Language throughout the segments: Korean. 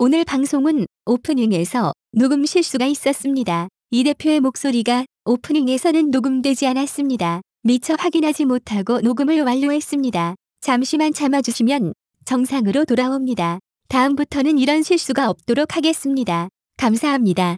오늘 방송은 오프닝에서 녹음 실수가 있었습니다. 이 대표의 목소리가 오프닝에서는 녹음되지 않았습니다. 미처 확인하지 못하고 녹음을 완료했습니다. 잠시만 참아주시면 정상으로 돌아옵니다. 다음부터는 이런 실수가 없도록 하겠습니다. 감사합니다.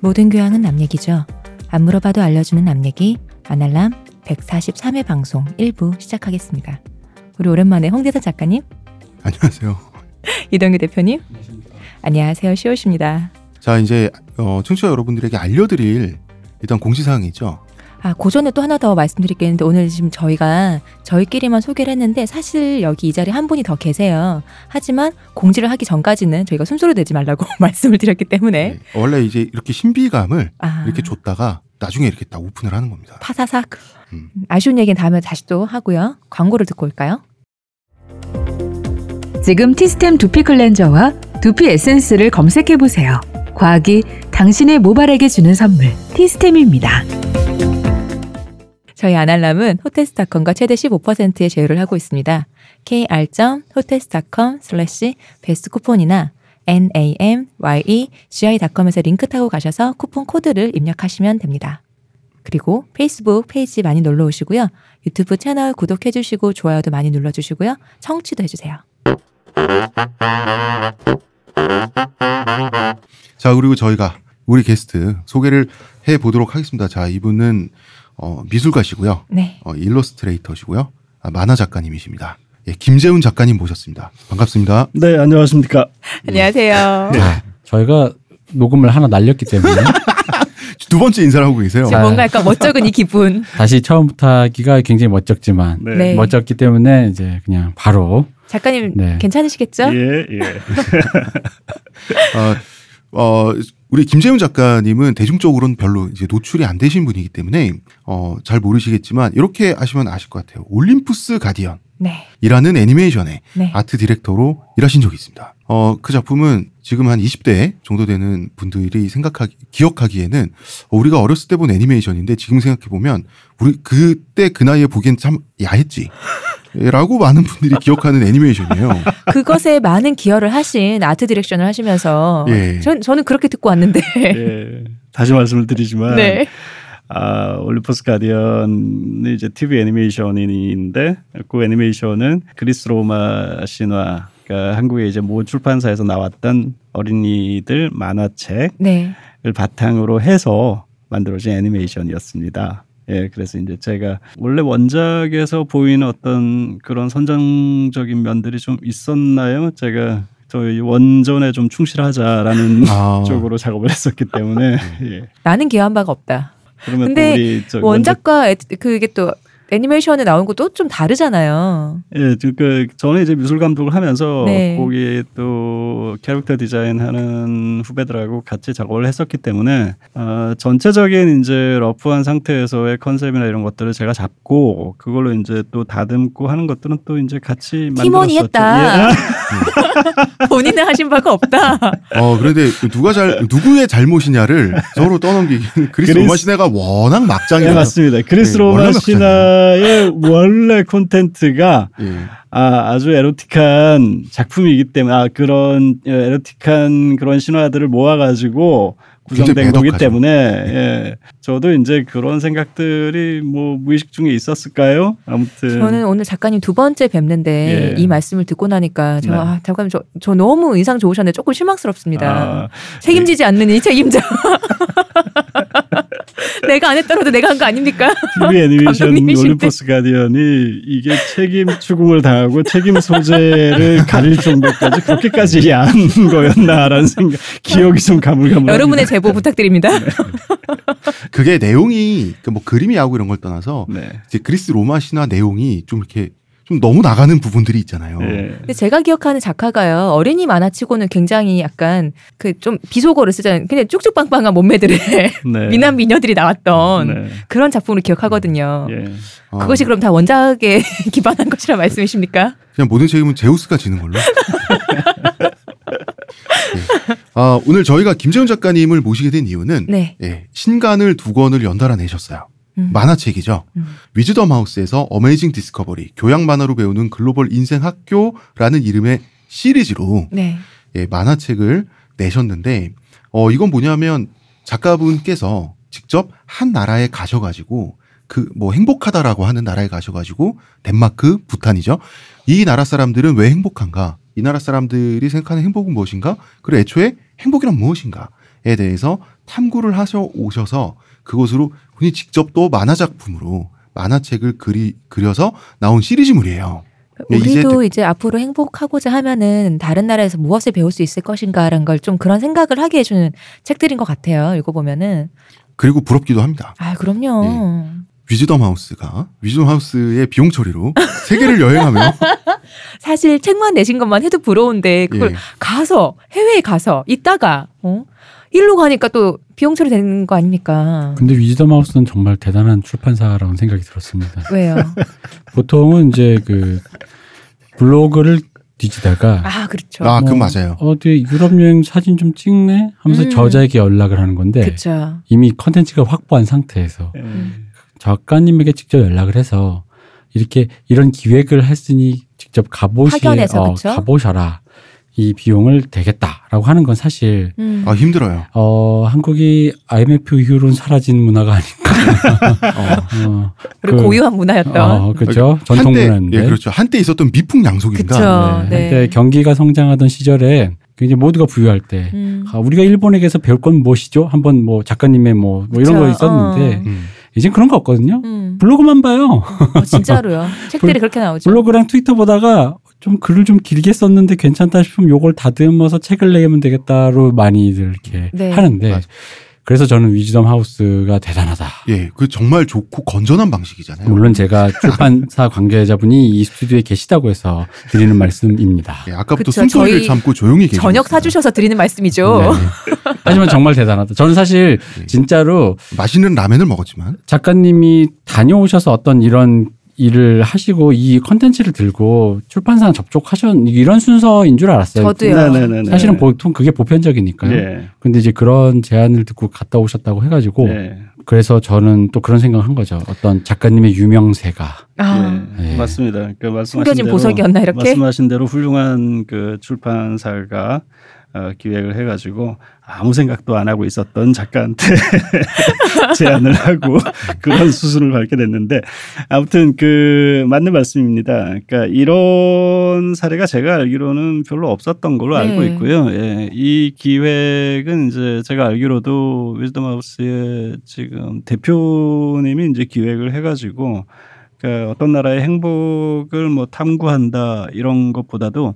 모든 교양은 남 얘기죠. 안 물어봐도 알려주는 남 얘기 아날람 143회 방송 1부 시작하겠습니다. 우리 오랜만에 홍대사 작가님, 안녕하세요. 이동규 대표님, 안녕하세요. 시옷입니다. 자 이제 어, 청취자 여러분들에게 알려드릴 일단 공지사항이 있죠. 아, 고전에 또 하나 더 말씀드릴 게 있는데 오늘 지금 저희가 저희끼리만 소개를 했는데 사실 여기 이 자리에 한 분이 더 계세요. 하지만 공지를 하기 전까지는 저희가 순서를 내지 말라고 말씀을 드렸기 때문에 네, 원래 이제 이렇게 신비감을 아, 이렇게 줬다가 나중에 이렇게 딱 오픈을 하는 겁니다. 파사삭 음. 아쉬운 얘기는 다음에 다시 또 하고요. 광고를 듣고 올까요? 지금 티스템 두피 클렌저와 두피 에센스를 검색해 보세요. 과학이 당신의 모발에게 주는 선물 티스템입니다. 저희 아날람은 호텔스닷컴과 최대 15%의 제휴를 하고 있습니다. kr.hotels.com 슬래시 베스트 쿠폰이나 namyegi.com에서 링크 타고 가셔서 쿠폰 코드를 입력하시면 됩니다. 그리고 페이스북 페이지 많이 놀러 오시고요. 유튜브 채널 구독해 주시고 좋아요도 많이 눌러 주시고요. 청취도 해 주세요. 자 그리고 저희가 우리 게스트 소개를 해 보도록 하겠습니다. 자 이분은 어, 미술가시고요, 네. 어, 일러스트레이터시고요, 아, 만화 작가님이십니다. 예, 김재훈 작가님 모셨습니다. 반갑습니다. 네, 안녕하십니까. 안녕하세요. 아, 저희가 녹음을 하나 날렸기 때문에 두 번째 인사를 하고 계세요. 지금 뭔가 약간 멋쩍은 이 기분. 다시 처음부터 하기가 굉장히 멋쩍지만 네. 네. 멋졌기 때문에 이제 그냥 바로 작가님 네. 괜찮으시겠죠? 예, 예. 어, 어, 우리 김재훈 작가님은 대중적으로는 별로 이제 노출이 안 되신 분이기 때문에 어, 잘 모르시겠지만 이렇게 아시면 아실 것 같아요. 올림푸스 가디언. 네. 이라는 애니메이션의 네. 아트 디렉터로 일하신 적이 있습니다. 어, 그 작품은 지금 한 20대 정도 되는 분들이 생각하기, 기억하기에는 어, 우리가 어렸을 때 본 애니메이션인데 지금 생각해보면 우리 그때 그 나이에 보기엔 참 야했지. 라고 많은 분들이 기억하는 애니메이션이에요. 그것에 많은 기여를 하신 art direction을 하시면서 예. 전, 저는 그렇게 듣고 왔는데 예. 다시 말씀을 드리지만 네. 아, 올리포스 가디언은 이제 TV 애니메이션인데 그 애니메이션은 그리스 로마 신화 그러니까 한국의 이제 모 출판사에서 나왔던 어린이들 만화책을 네. 바탕으로 해서 만들어진 애니메이션이었습니다. 예, 그래서 이제 제가 원래 원작에서 보이는 어떤 그런 선정적인 면들이 좀 있었나요? 제가 저희 원전에 좀 충실하자라는 아. 쪽으로 작업을 했었기 때문에 예. 나는 기여한 바가 없다. 그러면 근데 우리 원작과 애, 그게 또 애니메이션에 나온 것도 좀 다르잖아요. 예, 그, 그 저는 이제 미술 감독을 하면서 네. 거기에 또 캐릭터 디자인하는 후배들하고 같이 작업을 했었기 때문에 어, 전체적인 이제 러프한 상태에서의 컨셉이나 이런 것들을 제가 잡고 그걸로 이제 또 다듬고 하는 것들은 또 이제 같이 팀원이. 했다. 예. 본인은 하신 바가 없다. 어, 그런데 누가 잘, 누구의 잘못이냐를 서로 떠넘기기는 그리스 그리스- 로마 시내가 워낙 네, 막장이라. 맞습니다. 그리스 네, 로마 막장 신화의 원래 콘텐츠가 예. 아, 아주 에로틱한 작품이기 때문에 아, 그런 예, 에로틱한 그런 신화들을 모아가지고 구성된 거기. 때문에 예, 저도 이제 그런 생각들이 뭐 무의식 중에 있었을까요? 아무튼 저는 오늘 작가님 두 번째 뵙는데 예. 이 말씀을 듣고 나니까 저 네. 아, 작가님 저, 저 너무 인상 좋으셨는데 조금 실망스럽습니다. 아, 책임지지 않는 이 책임자. 내가 안 했더라도 내가 한 거 아닙니까? TV 애니메이션. 올림포스 가디언이 이게 책임 추궁을 당하고 책임 소재를 가릴 정도까지 그렇게까지 야한 거였나라는 생각 기억이 좀 가물가물. 여러분의 제보 부탁드립니다. 그게 내용이, 그뭐 그림이 하고 이런 걸 떠나서 네. 이제 그리스 로마 신화 내용이 좀 이렇게 좀 너무 나가는 부분들이 있잖아요. 예. 근데 제가 기억하는 작가가요 어린이 만화치고는 굉장히 약간 그 좀 비속어를 쓰잖아요. 그냥 쭉쭉 빵빵한 몸매들의 네. 미남 미녀들이 나왔던 네. 그런 작품을 기억하거든요. 예. 어, 그것이 그럼 다 원작에 기반한 것이라 말씀이십니까? 그냥 모든 책임은 제우스가 지는 걸로. 예. 아, 오늘 저희가 김재훈 작가님을 모시게 된 이유는 네. 예, 신간을 두 권을 연달아 내셨어요. 음. 만화책이죠. 음. 위즈덤 하우스에서 Amazing Discovery 교양 만화로 배우는 글로벌 인생 학교라는 이름의 시리즈로 네. 예, 만화책을 내셨는데 어 이건 뭐냐면 작가분께서 직접 한 나라에 가셔가지고 그 뭐 행복하다라고 하는 나라에 가셔가지고 덴마크, 부탄이죠. 이 나라 사람들은 왜 행복한가? 이 나라 사람들이 생각하는 행복은 무엇인가? 그리고 애초에 행복이란 무엇인가?에 대해서 탐구를 하셔 오셔서 그곳으로 본인이 직접 또 만화 작품으로 만화책을 그리 그려서 나온 시리즈물이에요. 예, 이제 우리도 이제 앞으로 행복하고자 하면은 다른 나라에서 무엇을 배울 수 있을 것인가라는 걸 좀 그런 생각을 하게 해주는 책들인 것 같아요. 읽어보면은. 그리고 부럽기도 합니다. 아, 그럼요. 위즈덤 하우스가 위즈덤 하우스의 비용 처리로 세계를 여행하며 사실 책만 내신 것만 해도 부러운데 그걸 예, 가서 해외에 가서 있다가 어? 일로 가니까 또 비용 처리되는 거 아닙니까? 근데 위즈덤 하우스는 정말 대단한 출판사라는 생각이 들었습니다. 왜요? 보통은 이제 그 블로그를 뒤지다가 아 그렇죠. 아, 그뭐 맞아요. 어디 유럽 여행 사진 좀 찍네 하면서 음. 저자에게 연락을 하는 건데 그렇죠. 이미 컨텐츠가 확보한 상태에서 예. 작가님에게 직접 연락을 해서 이렇게 이런 기획을 했으니 직접 가보시 어, 그쵸? 가보셔라 이 비용을 대겠다라고 하는 건 사실 음. 아 힘들어요. 어 한국이 IMF 이후로는 사라진 문화가 아닐까. 어, 그리고 그- 고유한 문화였던. 어, 그렇죠. 전통 한때 문화인데. 예, 그렇죠. 한때 있었던 미풍 양속입니다. 그쵸. 네. 네. 한때 경기가 성장하던 시절에 굉장히 모두가 부유할 때 음. 아, 우리가 일본에게서 배울 건 무엇이죠? 한번 뭐 작가님의 뭐, 뭐 이런. 거 있었는데 어. 음. 이젠 그런 거 없거든요. 음. 블로그만 봐요. 어, 진짜로요. 책들이 그렇게 나오죠. 블로그랑 트위터 보다가 좀 글을 좀 길게 썼는데 괜찮다 싶으면 요걸 다듬어서 책을 내면 되겠다로 많이들 이렇게 네. 하는데 맞아. 그래서 저는 위즈덤 하우스가 대단하다. 예, 그 정말 좋고 건전한 방식이잖아요. 물론 제가 출판사 관계자분이 이 스튜디오에 계시다고 해서 드리는 말씀입니다. 예, 아까부터 그쵸, 숨소리를 참고 조용히 계시고 저녁. 사주셔서 드리는 말씀이죠. 네. 하지만 정말 대단하다. 저는 사실 네. 진짜로 맛있는 라면을 먹었지만 작가님이 다녀오셔서 어떤 이런 일을 하시고 이 컨텐츠를 들고 출판사 접촉하셨 이런 순서인 줄 알았어요. 저도요. 네네네. 사실은 보통 그게 보편적이니까요. 예. 근데 이제 그런 제안을 듣고 갔다 오셨다고 해가지고 예. 그래서 저는 또 그런 생각한 거죠. 어떤 작가님의 유명세가 아, 예. 예. 맞습니다. 그 말씀하신 숨겨진 대로 보석이었나 이렇게? 말씀하신 대로 훌륭한 그 출판사가 어, 기획을 해가지고 아무 생각도 안 하고 있었던 작가한테 제안을 하고 그런 수순을 밟게 됐는데 아무튼 그 맞는 말씀입니다. 그러니까 이런 사례가 제가 알기로는 별로 없었던 걸로 네. 알고 있고요. 예, 이 기획은 이제 제가 알기로도 위즈덤 하우스의 지금 대표님이 이제 기획을 해가지고 그러니까 어떤 나라의 행복을 뭐 탐구한다 이런 것보다도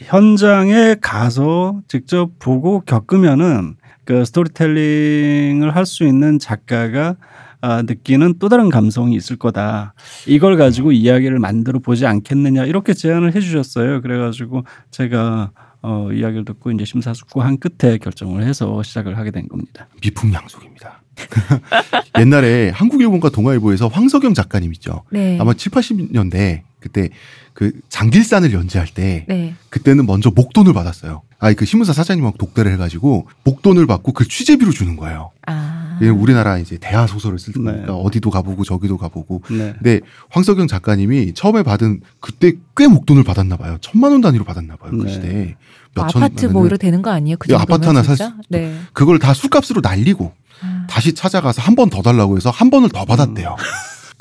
현장에 가서 직접 보고 겪으면은 그 스토리텔링을 할 수 있는 작가가 아, 느끼는 또 다른 감성이 있을 거다. 이걸 가지고 이야기를 만들어 보지 않겠느냐 이렇게 제안을 해주셨어요. 그래가지고 제가 어, 이야기를 듣고 이제 심사숙고한 끝에 결정을 해서 시작을 하게 된 겁니다. 미풍양속입니다. 옛날에 한국일본과 동아일보에서 황석영 작가님 있죠. 네. 아마 7, 80년대 그때 그 장길산을 연재할 때 네. 그때는 먼저 목돈을 받았어요. 아니 그 신문사 사장님하고 독대를 해가지고 목돈을 받고 그 취재비로 주는 거예요. 아. 왜냐면 우리나라 이제 대하 소설을 쓸 네. 테니까 어디도 가보고 저기도 가보고. 네. 근데 황석영 작가님이 처음에 받은 그때 꽤 목돈을 받았나 봐요. 천만 원 단위로 받았나 봐요. 그 네. 시대에 뭐 몇천 아파트 뭐. 이러 되는 거 아니에요? 그 예, 아파트 하나 살? 수- 네. 그걸 다 술값으로 날리고 아. 다시 찾아가서 한 번 더 달라고 해서 한 번을 더 받았대요.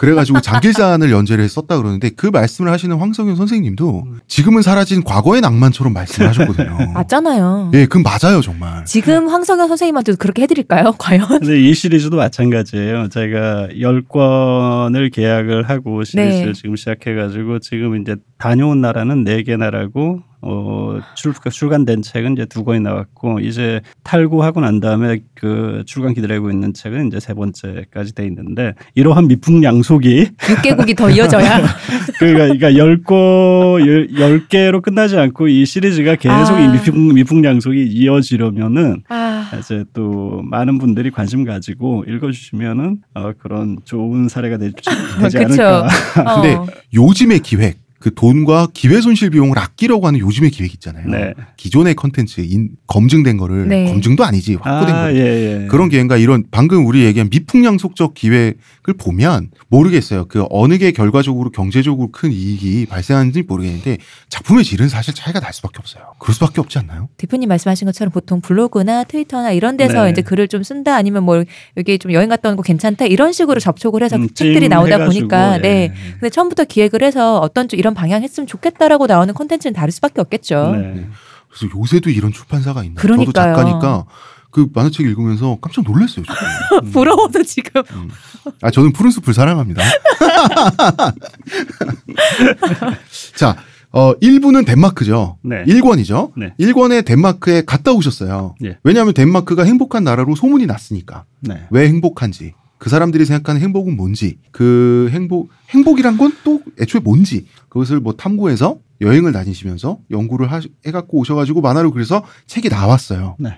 그래가지고 장길산을 연재를 썼다 그러는데 그 말씀을 하시는 황성윤 선생님도 지금은 사라진 과거의 낭만처럼 말씀을 하셨거든요. 맞잖아요. 예, 그건 맞아요 정말. 지금 황석영 선생님한테도 그렇게 해드릴까요? 과연? 근데 이 시리즈도 마찬가지예요. 제가 10권을 계약을 하고 시리즈를 네. 지금 시작해가지고 지금 이제 다녀온 나라는 네 개 나라고 어, 출, 출간 된 책은 이제 두 권이 나왔고 이제 탈구하고 난 다음에 그 출간 기다리고 있는 책은 이제 세 번째까지 돼 있는데 이러한 미풍양속이 6개국이 더 이어져야 그러니까 그러니까 열거 열 개로 끝나지 않고 이 시리즈가 계속 아. 이 미풍 미풍양속이 이어지려면은 아, 이제 또 많은 분들이 관심 가지고 읽어 주시면은 어, 그런 좋은 사례가 되지, 되지. 않을까. 근데 어. 요즘의 기획 그 돈과 기회 손실 비용을 아끼려고 하는 요즘의 기획 있잖아요. 네. 기존의 컨텐츠 인- 검증된 거를 네. 검증도 아니지 확보된 아, 거 예, 예. 그런 기획과 이런 방금 우리 얘기한 미풍양속적 기획을 보면 모르겠어요. 그 어느 게 결과적으로 경제적으로 큰 이익이 발생하는지 모르겠는데 작품의 질은 사실 차이가 날 수밖에 없어요. 그럴 수밖에 없지 않나요? 대표님 말씀하신 것처럼 보통 블로그나 트위터나 이런 데서 네. 이제 글을 좀 쓴다 아니면 뭐 여기 좀 여행 갔다 온 거 괜찮다 이런 식으로 접촉을 해서 음, 책들이 나오다 찜해가지고, 보니까 예. 네. 근데 처음부터 기획을 해서 어떤 좀 이런 방향 했으면 좋겠다라고 나오는 콘텐츠는 다를 수밖에 없겠죠. 네. 그래서 요새도 이런 출판사가 있나? 저도 그러니까요. 작가니까 그 만화책 읽으면서 깜짝 놀랐어요. 저도. 음. 부러워서 지금 음. 아 저는 푸른 숲을 사랑합니다. 자, 어 1부는 덴마크죠. 네. 1권이죠. 네. 1권에 덴마크에 갔다 오셨어요. 예. 왜냐하면 덴마크가 행복한 나라로 소문이 났으니까. 네. 왜 행복한지, 그 사람들이 생각하는 행복은 뭔지, 그 행복 행복이란 건 또 애초에 뭔지 그것을 뭐 탐구해서 여행을 다니시면서 연구를 하, 해갖고 오셔가지고 만화로 그래서 책이 나왔어요. 네.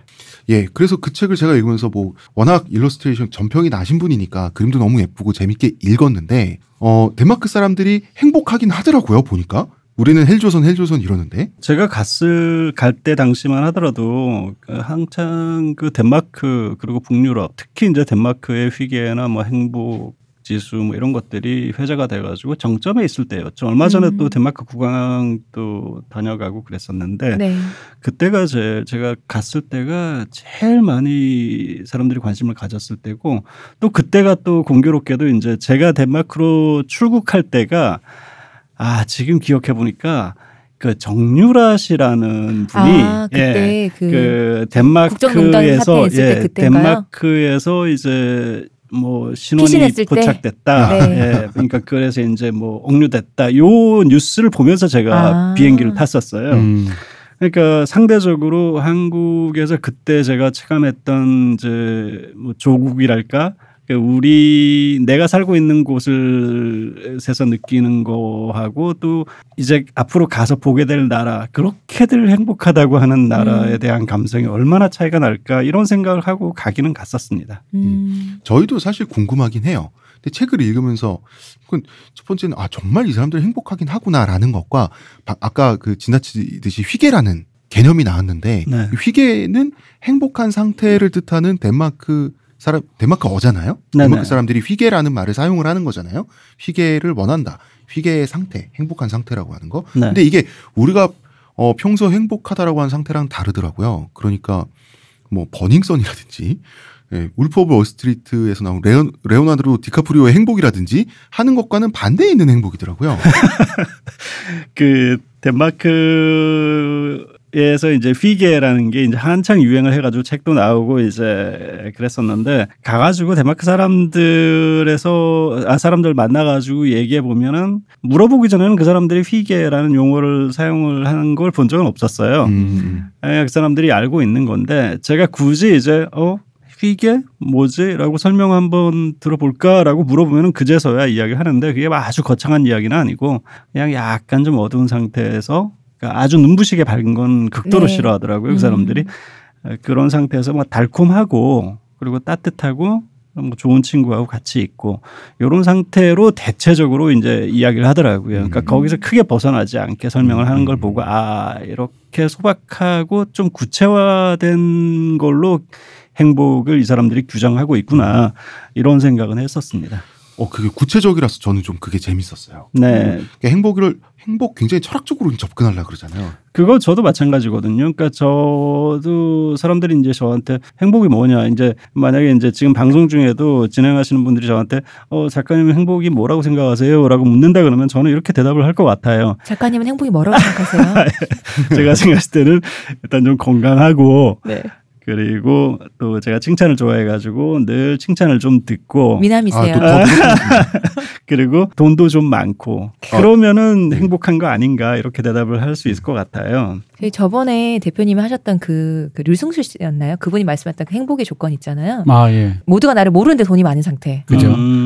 예, 그래서 그 책을 제가 읽으면서 뭐 워낙 일러스트레이션 정평이 나신 분이니까 그림도 너무 예쁘고 재밌게 읽었는데 어 덴마크 사람들이 행복하긴 하더라고요 보니까 우리는 헬조선 헬조선 이러는데 제가 갔을 갈 때 당시만 하더라도 그 한창 그 덴마크 그리고 북유럽 특히 이제 덴마크의 휘게나 뭐 행복 지수 뭐 이런 것들이 회자가 돼가지고 정점에 있을 때였죠. 얼마 전에 음. 또 덴마크 국왕도 다녀가고 그랬었는데 네. 그때가 제 제가 갔을 때가 제일 많이 사람들이 관심을 가졌을 때고 또 그때가 또 공교롭게도 이제 제가 덴마크로 출국할 때가 아 지금 기억해 보니까 그 정유라 씨라는 분이 아 그때 그, 그 국정농단 덴마크에서 예? 덴마크에서 이제 뭐 신원이? 포착됐다. 네. 예, 그러니까 그래서 이제 뭐 억류됐다. 요 뉴스를 보면서 제가 아. 비행기를 탔었어요. 음, 그러니까 상대적으로 한국에서 그때 제가 체감했던 이제 뭐 조국이랄까 그 우리 내가 살고 있는 곳을에서 느끼는 거하고 또 이제 앞으로 가서 보게 될 나라 그렇게들 행복하다고 하는 나라에 음. 대한 감성이 얼마나 차이가 날까 이런 생각을 하고 가기는 갔었습니다. 음. 저희도 사실 궁금하긴 해요. 근데 책을 읽으면서 그건 첫 번째는 아 정말 이 사람들 행복하긴 하구나라는 것과 바- 아까 그 지나치듯이 휘게라는 개념이 나왔는데 네. 이 휘게는 행복한 상태를 뜻하는 덴마크 사람 덴마크 어잖아요. 네네. 덴마크 사람들이 휘게라는 말을 사용을 하는 거잖아요. 휘게를 원한다. 휘게의 상태, 행복한 상태라고 하는 거. 네. 근데 이게 우리가 어, 평소 행복하다라고 하는 상태랑 다르더라고요. 그러니까 뭐 버닝썬이라든지 예, 울프 오브 월스트리트에서 나온 레오, 레오나르도 디카프리오의 행복이라든지 하는 것과는 반대에 있는 행복이더라고요. 그 덴마크 에서 이제 피게라는 게 이제 한창 유행을 해가지고 책도 나오고 이제 그랬었는데 가가지고 덴마크 사람들에서 아 사람들 만나가지고 얘기해 보면은 물어보기 전에는 그 사람들이 피게라는 용어를 사용을 하는 걸 본 적은 없었어요. 음, 예, 그 사람들이 알고 있는 건데 제가 굳이 이제 어 이게 뭐지?라고 설명 한번 들어볼까라고 물어보면은 그제서야 이야기를 하는데 그게 막 아주 거창한 이야기는 아니고 그냥 약간 좀 어두운 상태에서 그러니까 아주 눈부시게 밝은 건 극도로 네. 싫어하더라고요 음. 그 사람들이 에, 그런 상태에서 막 달콤하고 그리고 따뜻하고 뭐 좋은 친구하고 같이 있고 이런 상태로 대체적으로 이제 이야기를 하더라고요. 그러니까 음. 거기서 크게 벗어나지 않게 설명을 하는 걸 보고 아 이렇게 소박하고 좀 구체화된 걸로 행복을 이 사람들이 규정하고 있구나 이런 생각은 했었습니다. 어 그게 구체적이라서 저는 좀 그게 재밌었어요. 네, 그러니까 행복을 행복 굉장히 철학적으로 접근하려 그러잖아요. 그거 저도 마찬가지거든요. 그러니까 저도 사람들이 이제 저한테 행복이 뭐냐 이제 만약에 이제 지금 방송 중에도 진행하시는 분들이 저한테 어 작가님 행복이 뭐라고 생각하세요?라고 묻는다 그러면 저는 이렇게 대답을 할 것 같아요. 작가님은 행복이 뭐라고 생각하세요? 제가 생각했을 때는 일단 좀 건강하고 네. 그리고 또 제가 칭찬을 좋아해가지고 늘 칭찬을 좀 듣고 미남이세요. 아. 그리고 돈도 좀 많고 그러면은 행복한 거 아닌가 이렇게 대답을 할 수 있을 것 같아요. 저희 저번에 대표님이 하셨던 그, 그 류승수 씨였나요? 그분이 말씀하셨던 그 행복의 조건 있잖아요. 아 예. 모두가 나를 모르는데 돈이 많은 상태. 그죠. 음,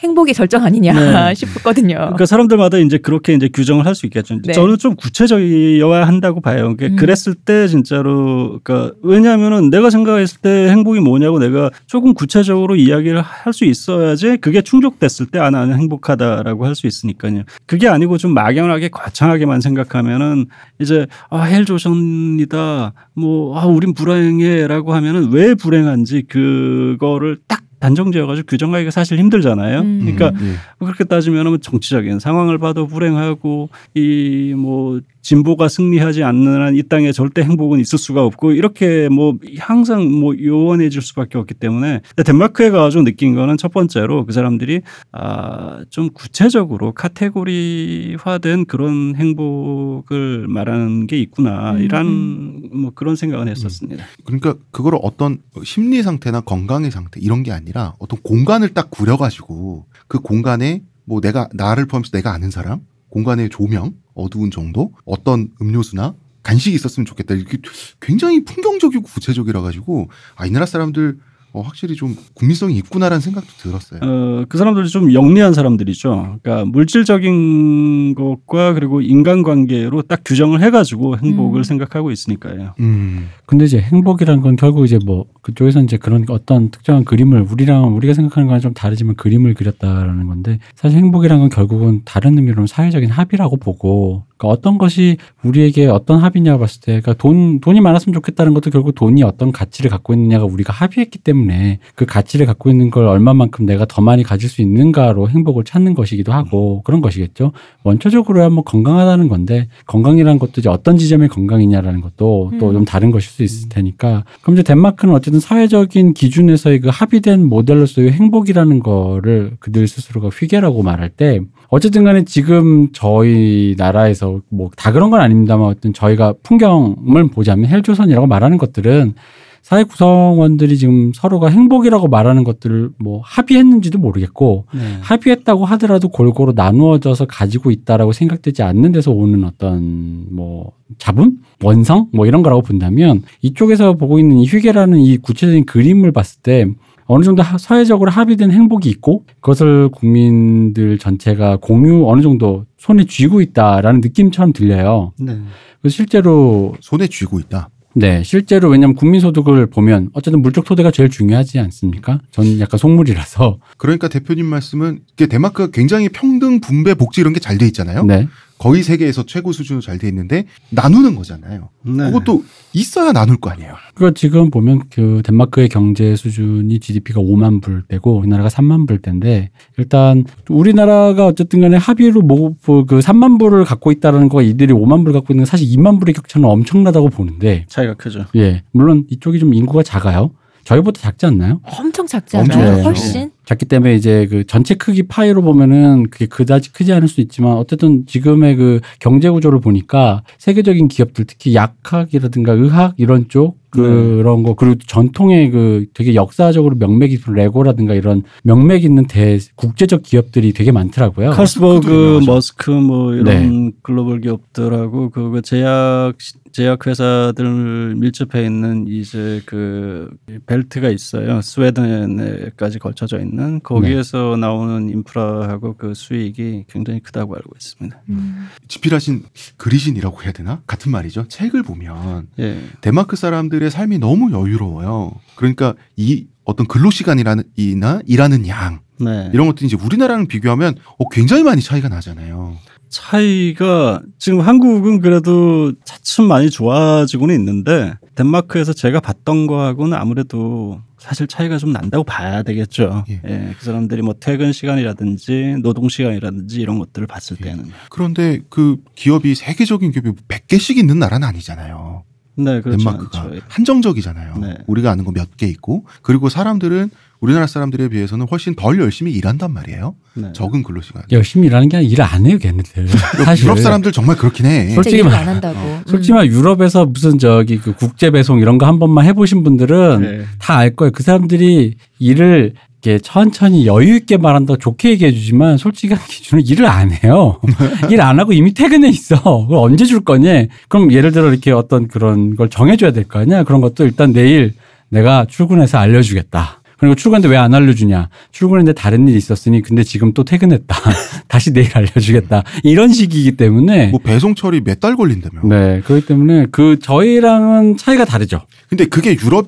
행복이 절정 아니냐 네. 싶었거든요. 그러니까 사람들마다 이제 그렇게 이제 규정을 할 수 있겠죠. 네. 저는 좀 구체적이어야 한다고 봐요. 그러니까 음. 그랬을 때 진짜로 그러니까 왜냐하면은 내가 생각했을 때 행복이 뭐냐고 내가 조금 구체적으로 이야기를 할 수 있어야지 그게 충족됐을 때 아 나는 행복하다라고 할 수 있으니까요. 그게 아니고 좀 막연하게 거창하게만 생각하면은 이제 아 헬조선이다 뭐 아 우린 불행해라고 하면은 왜 불행한지 그거를 딱 단정지어가지고 규정하기가 사실 힘들잖아요. 음. 그러니까 예. 그렇게 따지면 정치적인 상황을 봐도 불행하고 이뭐 진보가 승리하지 않는 한 이 땅에 절대 행복은 있을 수가 없고 이렇게 뭐 항상 뭐 요원해질 수밖에 없기 때문에 덴마크에 가가지고 느낀 거는 첫 번째로 그 사람들이 아좀 구체적으로 카테고리화된 그런 행복을 말하는 게 있구나 음, 이런 뭐 그런 생각은 했었습니다. 그러니까 그거를 어떤 심리 상태나 건강의 상태 이런 게 아니라 어떤 공간을 딱 구려가지고 그 공간에 뭐 내가 나를 포함해서 내가 아는 사람 공간의 조명 어두운 정도 어떤 음료수나 간식이 있었으면 좋겠다. 이렇게 굉장히 풍경적이고 구체적이라 가지고 아 이 나라 사람들 어, 확실히 좀 국민성이 있구나라는 생각도 들었어요. 어, 그 사람들이 좀 영리한 사람들이죠. 그러니까 물질적인 것과 그리고 인간관계로 딱 규정을 해가지고 행복을 음. 생각하고 있으니까요. 음, 근데 이제 행복이란 건 결국 이제 뭐 그쪽에서 이제 그런 어떤 특정한 그림을 우리랑 우리가 생각하는 거랑 좀 다르지만 그림을 그렸다라는 건데 사실 행복이란 건 결국은 다른 의미로는 사회적인 합의라고 보고 그러니까 어떤 것이 우리에게 어떤 합의냐고 봤을 때 그러니까 돈 돈이 많았으면 좋겠다는 것도 결국 돈이 어떤 가치를 갖고 있느냐가 우리가 합의했기 때문에 그 가치를 갖고 있는 걸 얼마만큼 내가 더 많이 가질 수 있는가로 행복을 찾는 것이기도 하고 그런 것이겠죠. 원초적으로야 뭐 건강하다는 건데 건강이라는 것도 이제 어떤 지점의 건강이냐라는 것도 또 음. 좀 다른 것일 수 있을 테니까 그럼 이제 덴마크는 어쨌든 사회적인 기준에서의 그 합의된 모델로서의 행복이라는 거를 그들 스스로가 휘계라고 말할 때 어쨌든 간에 지금 저희 나라에서 뭐 다 그런 건 아닙니다만 어떤 저희가 풍경을 보자면 헬조선이라고 말하는 것들은 사회 구성원들이 지금 서로가 행복이라고 말하는 것들을 뭐 합의했는지도 모르겠고 네. 합의했다고 하더라도 골고루 나누어져서 가지고 있다라고 생각되지 않는 데서 오는 어떤 뭐 자본, 원성 뭐 이런 거라고 본다면 이쪽에서 보고 있는 이 휴게라는 이 구체적인 그림을 봤을 때 어느 정도 하- 사회적으로 합의된 행복이 있고 그것을 국민들 전체가 공유 어느 정도 손에 쥐고 있다라는 느낌처럼 들려요. 네. 그래서 실제로 손에 쥐고 있다. 네, 실제로 왜냐하면 국민소득을 보면 어쨌든 물적 토대가 제일 중요하지 않습니까? 저는 약간 속물이라서. 그러니까 대표님 말씀은 이게 데마크가 굉장히 평등 분배 복지 이런 게 잘 돼 있잖아요. 네. 거의 세계에서 최고 수준으로 잘 돼 있는데 나누는 거잖아요. 네. 그것도 있어야 나눌 거 아니에요. 그러니까 지금 보면 그 덴마크의 경제 수준이 GDP가 5만 불대고 우리나라가 3만 불대인데 일단 우리나라가 어쨌든 간에 합의로 뭐그 3만 불을 갖고 있다라는 거 이들이 5만 불 갖고 있는 건 사실 2만 불의 격차는 엄청나다고 보는데 차이가 크죠. 예 물론 이쪽이 좀 인구가 작아요. 저희보다 작지 않나요? 엄청 작지 않아요? 훨씬? 작기 때문에 이제 그 전체 크기 파이로 보면은 그게 그다지 크지 않을 수 있지만 어쨌든 지금의 그 경제 구조를 보니까 세계적인 기업들 특히 약학이라든가 의학 이런 쪽 그런 거 그리고 전통의 그 되게 역사적으로 명맥 깊은 레고라든가 이런 명맥 있는 대 국제적 기업들이 되게 많더라고요. 유명하죠. 머스크 뭐 이런 글로벌 기업들하고 그 제약 제약 회사들 밀집해 있는 이제 그 벨트가 있어요. 스웨덴에까지 걸쳐져 있는 거기에서 나오는 인프라하고 그 수익이 굉장히 크다고 알고 있습니다. 음. 지필하신 그리신이라고 해야 되나? 같은 말이죠. 책을 보면 예. 데마크 사람들의 삶이 너무 여유로워요. 그러니까 이 어떤 근로 시간이라는 이나 일하는 양 네. 이런 것들이 이제 우리나라랑 비교하면 어, 굉장히 많이 차이가 나잖아요. 차이가 지금 한국은 그래도 차츰 많이 좋아지고는 있는데 덴마크에서 제가 봤던 거하고는 아무래도 사실 차이가 좀 난다고 봐야 되겠죠. 예. 예. 그 사람들이 뭐 퇴근 시간이라든지 노동 시간이라든지 이런 것들을 봤을 예. 때는. 그런데 그 기업이 세계적인 기업이 100개씩 있는 나라는 아니잖아요. 네, 그렇죠. 덴마크가 않죠. 한정적이잖아요. 네. 우리가 아는 거 몇 개 있고 그리고 사람들은 우리나라 사람들에 비해서는 훨씬 덜 열심히 일한단 말이에요. 네. 적은 근로 시간. 열심히 일하는 게 아니라 일 안 해요, 걔네들. 사실. 유럽 사람들 정말 그렇긴 해. 솔- 솔직히 말- 안 한다고. 음. 솔직히 말 유럽에서 무슨 저기 그 국제 배송 이런 거 한 번만 해보신 분들은 네. 다알 거예요. 그 사람들이 일을 이렇게 천천히 여유 있게 말한다 고 좋게 얘기해 주지만 솔직한 기준은 일을 안 해요. 일 안 하고 이미 퇴근해 있어. 그걸 언제 줄 거냐? 그럼 예를 들어 이렇게 어떤 그런 걸 정해줘야 될 거 아니야? 그런 것도 일단 내일 내가 출근해서 알려주겠다. 그리고 출근했는데 왜 안 알려주냐? 출근했는데 다른 일이 있었으니 근데 지금 또 퇴근했다. 다시 내일 알려주겠다. 이런 식이기 때문에 뭐 배송 처리 몇 달 걸린다며. 네, 그렇기 때문에 그 저희랑은 차이가 다르죠. 근데 그게 유럽이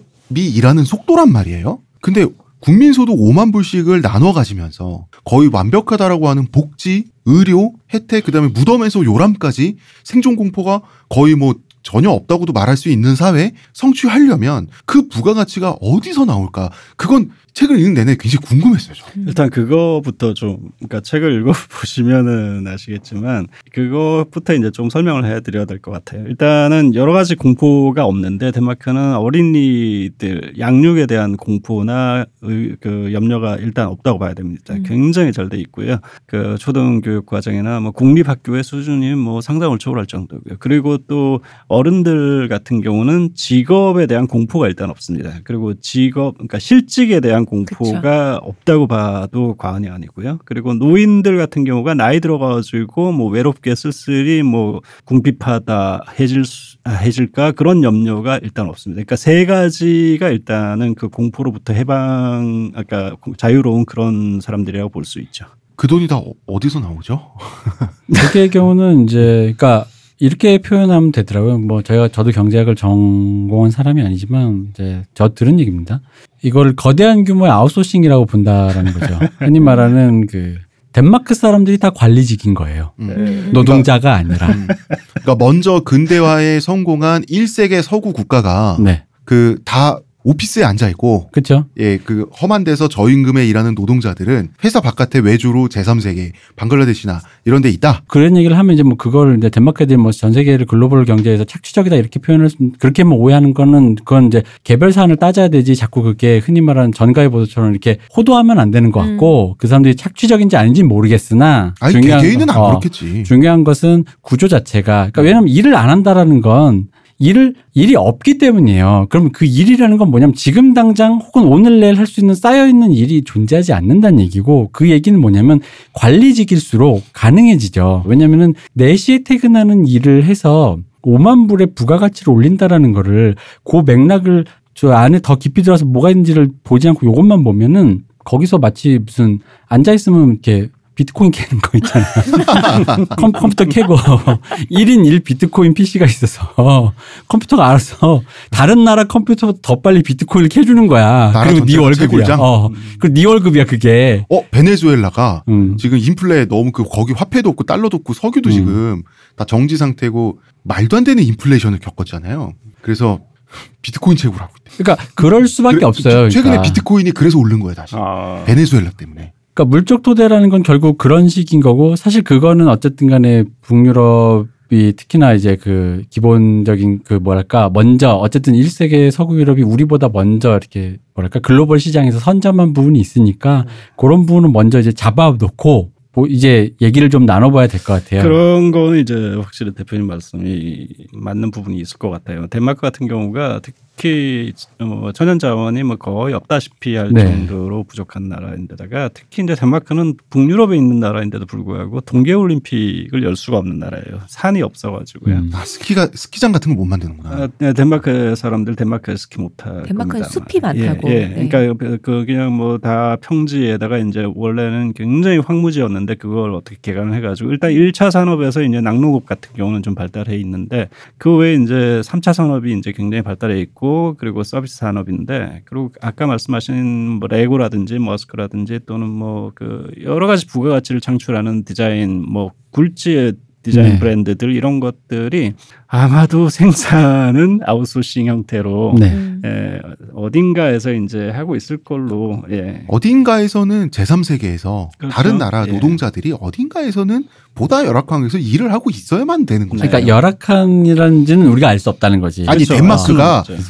일하는 속도란 말이에요. 근데 국민소득 5만 불씩을 나눠 가지면서 거의 완벽하다라고 하는 복지, 의료, 혜택, 그다음에 무덤에서 요람까지 생존 공포가 거의 뭐 전혀 없다고도 말할 수 있는 사회 성취하려면 그 부가가치가 어디서 나올까? 그건 책을 읽는 내내 굉장히 궁금했어요. 저. 일단 그거부터 좀 그러니까 책을 읽어 보시면은 아시겠지만 그것부터 이제 좀 설명을 해드려야 될 것 같아요. 일단은 여러 가지 공포가 없는데 덴마크는 어린이들 양육에 대한 공포나 의- 그 염려가 일단 없다고 봐야 됩니다. 음. 굉장히 잘 돼 있고요. 그 초등교육 과정이나 뭐 공립학교의 수준이 뭐 상당을 초월할 정도고요. 그리고 또 어른들 같은 경우는 직업에 대한 공포가 일단 없습니다. 그리고 직업 그러니까 실직에 대한 공포가 없다고 봐도 과언이 아니고요. 그리고 노인들 같은 경우가 나이 들어가지고 뭐 외롭게 쓸쓸히 뭐 궁핍하다 해질 수, 아, 해질까 그런 염려가 일단 없습니다. 그러니까 세 가지가 일단은 그 공포로부터 해방 아까 자유로운 그런 사람들이라고 볼 수 있죠. 그 돈이 다 어- 어디서 나오죠? 그의 경우는 이제 그러니까 이렇게 표현하면 되더라고요. 뭐 제가 저도 경제학을 전공한 사람이 아니지만 이제 저 들은 얘기입니다. 이거를 거대한 규모의 아웃소싱이라고 본다라는 거죠. 흔히 말하는 그 덴마크 사람들이 다 관리직인 거예요. 음. 음. 노동자가 아니라. 음. 그러니까 먼저 근대화에 성공한 1세계 서구 국가가 네. 그다 오피스에 앉아 있고 그렇죠. 예, 그 험한 데서 저임금에 일하는 노동자들은 회사 바깥에 외주로 제3세계, 방글라데시나 이런 데 있다. 그런 얘기를 하면 이제 뭐 그걸 이제 덴마크 애들이 뭐전 세계를 글로벌 경제에서 착취적이다 이렇게 표현을 수- 그렇게 뭐 오해하는 거는 그건 이제 개별 사안을 따져야 되지 자꾸 그게 흔히 말하는 전가의 보도처럼 이렇게 호도하면 안 되는 것 같고 그 사람들이 착취적인지 아닌지 는 모르겠으나 아니, 중요한 개개인은 안 거- 어, 그렇겠지. 중요한 것은 구조 자체가 그러니까 왜냐하면 일을 안 한다라는 건 일을 일이 없기 때문이에요. 그럼 그 일이라는 건 뭐냐면 지금 당장 혹은 오늘 내일 할 수 있는 쌓여 있는 일이 존재하지 않는다는 얘기고 그 얘기는 뭐냐면 관리직일수록 가능해지죠. 왜냐면은 4시에 퇴근하는 일을 해서 5만 불의 부가가치를 올린다라는 거를 그 맥락을 저 안에 더 깊이 들어서 뭐가 있는지를 보지 않고 요것만 보면은 거기서 마치 무슨 앉아 있으면 이렇게 비트코인 캐는 거 있잖아. 컴, 컴퓨터 캐고 1인 1 비트코인 PC가 있어서 컴퓨터가 알아서 다른 나라 컴퓨터보다 더 빨리 비트코인을 캐주는 거야. 그리고 네 월급이야. 채굴장? 어. 그리고 네 월급이야 그게. 어, 베네수엘라가 음. 지금 인플레 너무 그 거기 화폐도 없고 달러도 없고 석유도 음. 지금 다 정지 상태고 말도 안 되는 인플레이션을 겪었잖아요. 그래서 비트코인 채굴 하고 있대. 그러니까 그럴 수밖에 그래- 없어요. 최근에 그러니까. 비트코인이 그래서 오른 거예요, 다시. 아. 베네수엘라 때문에. 그러니까 물적 토대라는 건 결국 그런 식인 거고 사실 그거는 어쨌든 간에 북유럽이 특히나 이제 그 기본적인 그 뭐랄까 먼저 어쨌든 1세계 서구 유럽이 우리보다 먼저 이렇게 뭐랄까 글로벌 시장에서 선점한 부분이 있으니까 그런 부분은 먼저 이제 잡아 놓고 뭐 이제 얘기를 좀 나눠봐야 될 것 같아요. 그런 거는 이제 확실히 대표님 말씀이 맞는 부분이 있을 것 같아요. 덴마크 같은 경우가 특히 어, 천연 자원이 뭐 거의 없다시피 할 네. 정도로 부족한 나라인데다가 특히 이제 덴마크는 북유럽에 있는 나라인데도 불구하고 동계 올림픽을 열 수가 없는 나라예요. 산이 없어가지고요. 음. 아, 스키가 스키장 같은 거 못 만드는구나. 아, 네, 덴마크 사람들 덴마크에 스키 못할 덴마크는 겁니다, 숲이. 많다고. 예, 예. 네. 그러니까 그- 그 그냥 뭐 다 평지에다가 이제 원래는 굉장히 황무지였는데 그걸 어떻게 개간을 해가지고 일단 1차 산업에서 이제 낙농업 같은 경우는 좀 발달해 있는데 그 외에 이제 3차 산업이 이제 굉장히 발달해 있고 그리고 서비스 산업인데 그리고 아까 말씀하신 뭐 레고라든지 머스크라든지 또는 뭐 그 여러 가지 부가가치를 창출하는 디자인 뭐 굴지의 디자인 네. 브랜드들 이런 것들이 아마도 생산은 아웃소싱 형태로 네. 음. 예, 어딘가에서 이제 하고 있을 걸로 예. 어딘가에서는 제3세계에서 그렇죠. 다른 나라 예. 노동자들이 어딘가에서는 보다 열악한 환경에서 일을 하고 있어야만 되는 거죠. 네. 그러니까 열악한이라는 지는 우리가 알 수 없다는 거지. 아니, 그렇죠. 덴마크가 아, 그렇죠.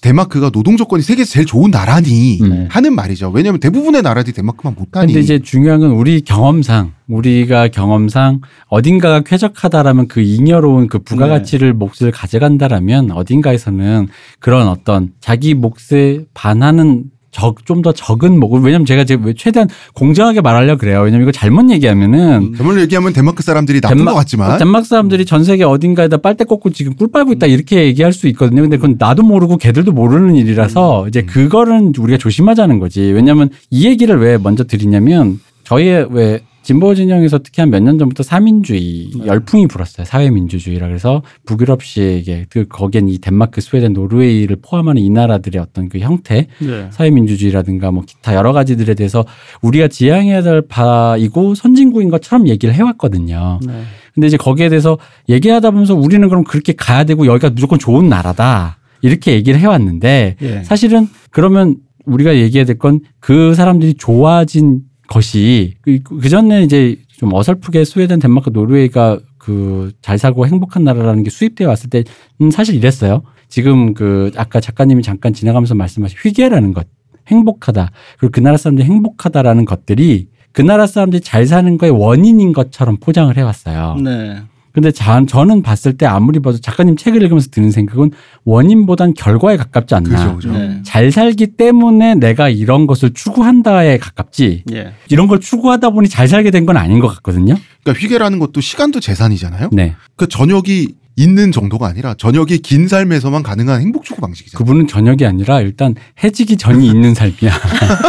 덴마크가 노동 조건이 세계에서 제일 좋은 나라니 음. 하는 말이죠. 왜냐하면 대부분의 나라들이 덴마크만 못하니. 근데 이제 중요한 건 우리 경험상 우리가 경험상 어딘가가 쾌적하다라면 그 잉여로운 그 부가가치를 몫을 가져간다라면 어딘가에서는 그런 어떤 자기 몫에 반하는 적 좀 더 적은 몫을 왜냐면 제가 지금 최대한 공정하게 말하려 고 그래요. 왜냐면 이거 잘못 얘기하면은 정말 얘기하면 덴마크 사람들이 나쁜 덴마- 것 같지만 덴마크 사람들이 전 세계 어딘가에다 빨대 꽂고 지금 꿀 빨고 있다 이렇게 얘기할 수 있거든요. 근데 그건 나도 모르고 걔들도 모르는 일이라서 이제 그거는 우리가 조심하자는 거지. 왜냐하면 이 얘기를 왜 먼저 드리냐면 저희의 왜 진보 진영에서 특히 한 몇 년 전부터 사민주의 열풍이 불었어요. 사회민주주의라 그래서 북유럽식의 그 거기엔 이 덴마크, 스웨덴, 노르웨이를 포함하는 이 나라들의 어떤 그 형태 네. 사회민주주의라든가 뭐 기타 여러 가지들에 대해서 우리가 지향해야 될 바이고 선진국인 것처럼 얘기를 해왔거든요. 네. 근데 이제 거기에 대해서 얘기하다 보면서 우리는 그럼 그렇게 가야 되고 여기가 무조건 좋은 나라다. 이렇게 얘기를 해왔는데 예. 사실은 그러면 우리가 얘기해야 될 건 그 사람들이 좋아진 것이 그 전에 이제 좀 어설프게 스웨덴, 덴마크, 노르웨이가 그 잘 살고 행복한 나라라는 게 수입되어 왔을 때는 사실 이랬어요. 지금 그 아까 작가님이 잠깐 지나가면서 말씀하신 회계라는 것, 행복하다. 그리고 그 나라 사람들이 행복하다라는 것들이 그 나라 사람들이 잘 사는 거의 원인인 것처럼 포장을 해왔어요. 네. 근데 자, 저는 봤을 때 아무리 봐도 작가님 책을 읽으면서 드는 생각은 원인보단 결과에 가깝지 않나. 그죠, 그죠. 네. 잘 살기 때문에 내가 이런 것을 추구한다에 가깝지. 예. 이런 걸 추구하다 보니 잘 살게 된 건 아닌 것 같거든요. 그러니까 휘게라는 것도 시간도 재산이잖아요. 네. 그 저녁이 있는 정도가 아니라 저녁이 긴 삶에서만 가능한 행복 추구 방식이잖아요. 그분은 저녁이 아니라 일단 해지기 전이 있는 삶이야.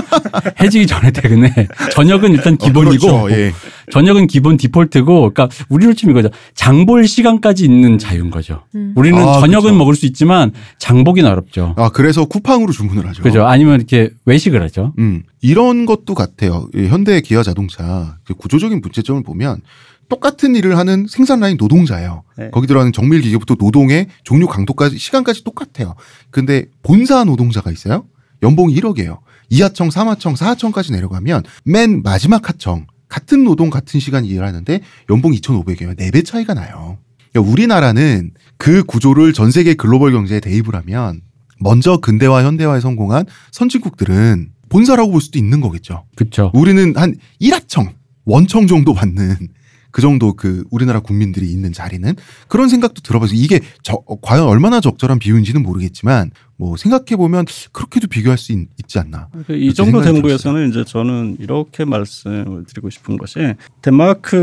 해지기 전에 퇴근해. 저녁은 일단 기본이고 어, 그렇죠. 예. 저녁은 기본 디폴트고 그러니까 우리로 치면 이거죠. 장볼 시간까지 있는 자유인 거죠. 음. 우리는 아, 저녁은 그쵸. 먹을 수 있지만 장보기는 어렵죠. 아 그래서 쿠팡으로 주문을 하죠. 그죠? 아니면 이렇게 외식을 하죠. 음, 이런 것도 같아요. 이 현대 기아 자동차 그 구조적인 문제점을 보면 똑같은 일을 하는 생산 라인 노동자예요. 네. 거기 들어가는 정밀 기계부터 노동의 종류 강도까지 시간까지 똑같아요. 근데 본사 노동자가 있어요. 연봉이 1억이에요. 2하청, 3하청, 4하청까지 내려가면 맨 마지막 하청 같은 노동 같은 시간 일하는데 연봉 2,500이에요. 4배 차이가 나요. 그러니까 우리나라는 그 구조를 전 세계 글로벌 경제에 대입을 하면 먼저 근대화 현대화에 성공한 선진국들은 본사라고 볼 수도 있는 거겠죠. 그렇죠. 우리는 한 1하청, 원청 정도 받는 그 정도 그 우리나라 국민들이 있는 자리는 그런 생각도 들어봐서 이게 저, 과연 얼마나 적절한 비유인지는 모르겠지만 뭐 생각해 보면 그렇게도 비교할 수 있, 지 않나. 그러니까 이 정도 정부에서는 이제 저는 이렇게 말씀을 드리고 싶은 것이 덴마크가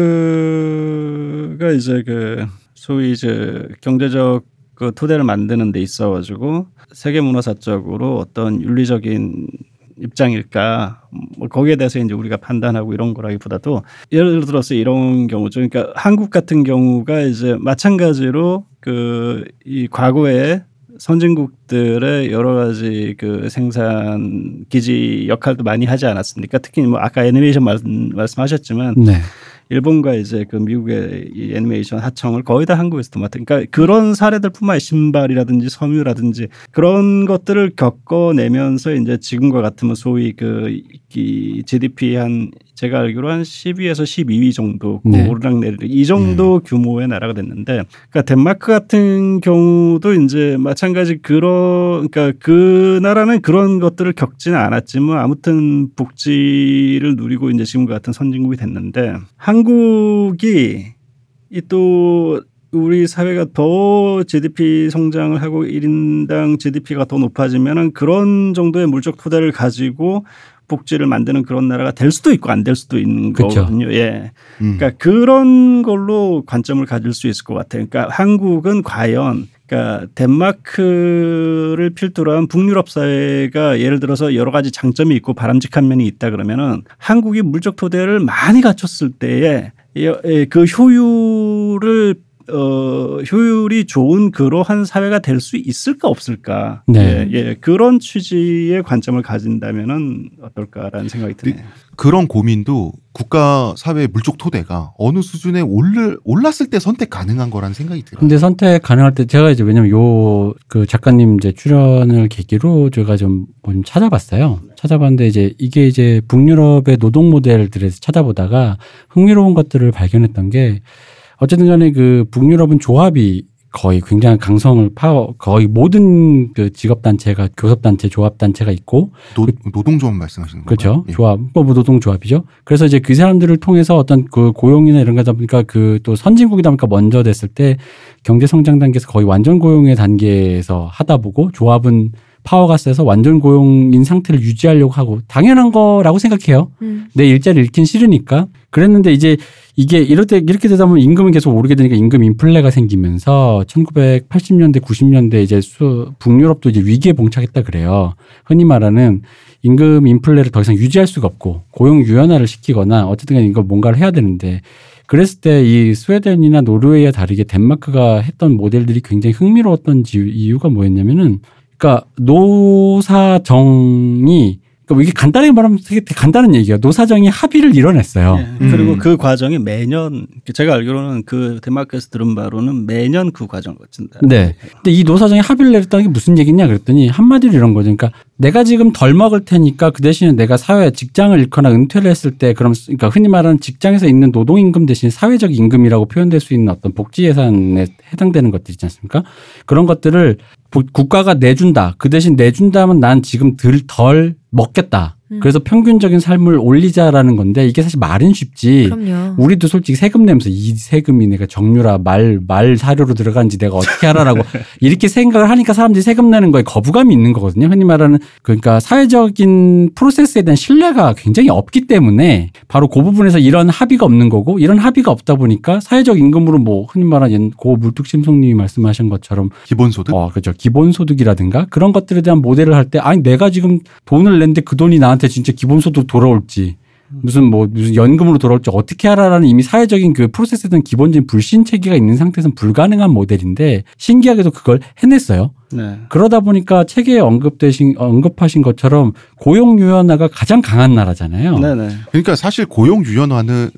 이제 그 소위 이제 경제적 그 토대를 만드는 데 있어 가지고 세계 문화사적으로 어떤 윤리적인 입장일까 뭐 거기에 대해서 이제 우리가 판단하고 이런 거라기보다도 예를 들어서 이런 경우죠. 그러니까 한국 같은 경우가 이제 마찬가지로 그 이 과거에 선진국들의 여러 가지 그 생산 기지 역할도 많이 하지 않았습니까? 특히 뭐 아까 애니메이션 말, 말씀하셨지만 네. 일본과 이제 그 미국의 이 애니메이션 하청을 거의 다 한국에서 도맡은 그러니까 그런 사례들뿐만 아니라 신발이라든지 섬유라든지 그런 것들을 겪어내면서 이제 지금과 같으면 소위 그 이 GDP 한 제가 알기로 한 12에서 12위 정도 그 네. 오르락내리락 이 정도 규모의 나라가 됐는데 그러니까 덴마크 같은 경우도 이제 마찬가지 그런 그러니까 그 나라는 그런 것들을 겪지는 않았지만 아무튼 복지를 누리고 이제 지금과 같은 선진국이 됐는데 한 국이 이 또 우리 사회가 더 GDP 성장을 하고 1인당 GDP가 더 높아지면은 그런 정도의 물적 토대를 가지고 복지를 만드는 그런 나라가 될 수도 있고 안 될 수도 있는 그쵸. 거거든요. 예. 음. 그러니까 그런 걸로 관점을 가질 수 있을 것 같아요. 그러니까 한국은 과연 그러니까 덴마크를 필두로 한 북유럽 사회가 예를 들어서 여러 가지 장점이 있고 바람직한 면이 있다 그러면은 한국이 물적 토대를 많이 갖췄을 때에 그 효율을 어, 효율이 좋은 그러한 사회가 될 수 있을까 없을까? 네. 예, 예, 그런 취지의 관점을 가진다면은 어떨까라는 생각이 드네요. 그런 고민도 국가 사회 물적 토대가 어느 수준에 올르, 올랐을 때 선택 가능한 거라는 생각이 들어요. 근데 선택 가능할 때 제가 이제 왜냐면 요 그 작가님 이제 출연을 계기로 제가 좀, 뭐좀 찾아봤어요. 찾아봤는데 이제 이게 이제 북유럽의 노동 모델들에서 찾아보다가 흥미로운 것들을 발견했던 게 어쨌든 간에 그 북유럽은 조합이 거의 굉장히 강성의 파워 거의 모든 그 직업 단체가 교섭 단체 조합 단체가 있고 노, 노동조합 말씀하시는 거죠? 그렇죠. 조합, 뭐 노동조합이죠. 그래서 이제 그 사람들을 통해서 어떤 그 고용이나 이런 거다 보니까 그 또 선진국이다 보니까 먼저 됐을 때 경제 성장 단계에서 거의 완전 고용의 단계에서 하다 보고 조합은 파워가 세서 완전 고용인 상태를 유지하려고 하고 당연한 거라고 생각해요. 음. 내 일자리 잃긴 싫으니까. 그랬는데 이제 이게 이럴 때 이렇게 되다 보면 임금은 계속 오르게 되니까 임금 인플레가 생기면서 1980년대 90년대 이제 수 북유럽도 이제 위기에 봉착했다 그래요. 흔히 말하는 임금 인플레를 더 이상 유지할 수가 없고 고용 유연화를 시키거나 어쨌든 간에 이거 뭔가를 해야 되는데 그랬을 때 이 스웨덴이나 노르웨이와 다르게 덴마크가 했던 모델들이 굉장히 흥미로웠던 지- 이유가 뭐였냐면은 그러니까 노사정이 그러니까 이게 간단하게 말하면 되게 간단한 얘기예요. 노사정이 합의를 이뤄냈어요. 예. 그리고 음. 그 과정이 매년 제가 알기로는 그 덴마크에서 들은 바로는 매년 그 과정을 거친다. 네. 근데 이 노사정이 합의를 내렸다는 게 무슨 얘기냐 그랬더니 한마디로 이런 거죠. 그러니까 내가 지금 덜 먹을 테니까 그 대신에 내가 사회 직장을 잃거나 은퇴를 했을 때 그럼 그러니까 흔히 말하는 직장에서 있는 노동 임금 대신 사회적 임금이라고 표현될 수 있는 어떤 복지 예산에 해당되는 것들 있지 않습니까? 그런 것들을 부- 국가가 내준다. 그 대신 내준다면 난 지금 덜, 덜 먹겠다. 음. 그래서 평균적인 삶을 올리자라는 건데 이게 사실 말은 쉽지. 그럼요. 우리도 솔직히 세금 내면서 이 세금이 내가 정유라 말, 말 사료로 들어간지 내가 어떻게 하라라고 이렇게 생각을 하니까 사람들이 세금 내는 거에 거부감이 있는 거거든요. 흔히 말하는 그러니까 사회적인 프로세스에 대한 신뢰가 굉장히 없기 때문에 바로 그 부분에서 이런 합의가 없는 거고 이런 합의가 없다 보니까 사회적 임금으로 뭐 흔히 말하는 고 물뚝심송님이 말씀하신 것처럼 기본소득? 어, 그죠. 기본소득이라든가 그런 것들에 대한 모델을 할 때, 아니, 내가 지금 돈을 냈는데 그 돈이 나 한테 진짜 기본소득 돌아올지, 무슨 뭐, 무슨 연금으로 돌아올지 어떻게 하라라는 이미 사회적인 그 프로세스에 대한 기본적인 불신 체계가 있는 상태에서는 불가능한 모델인데, 신기하게도 그걸 해냈어요. 네. 그러다 보니까 책에 언급되신, 언급하신 것처럼 고용 유연화가 가장 강한 나라잖아요. 네네. 그러니까 사실 고용 유연화는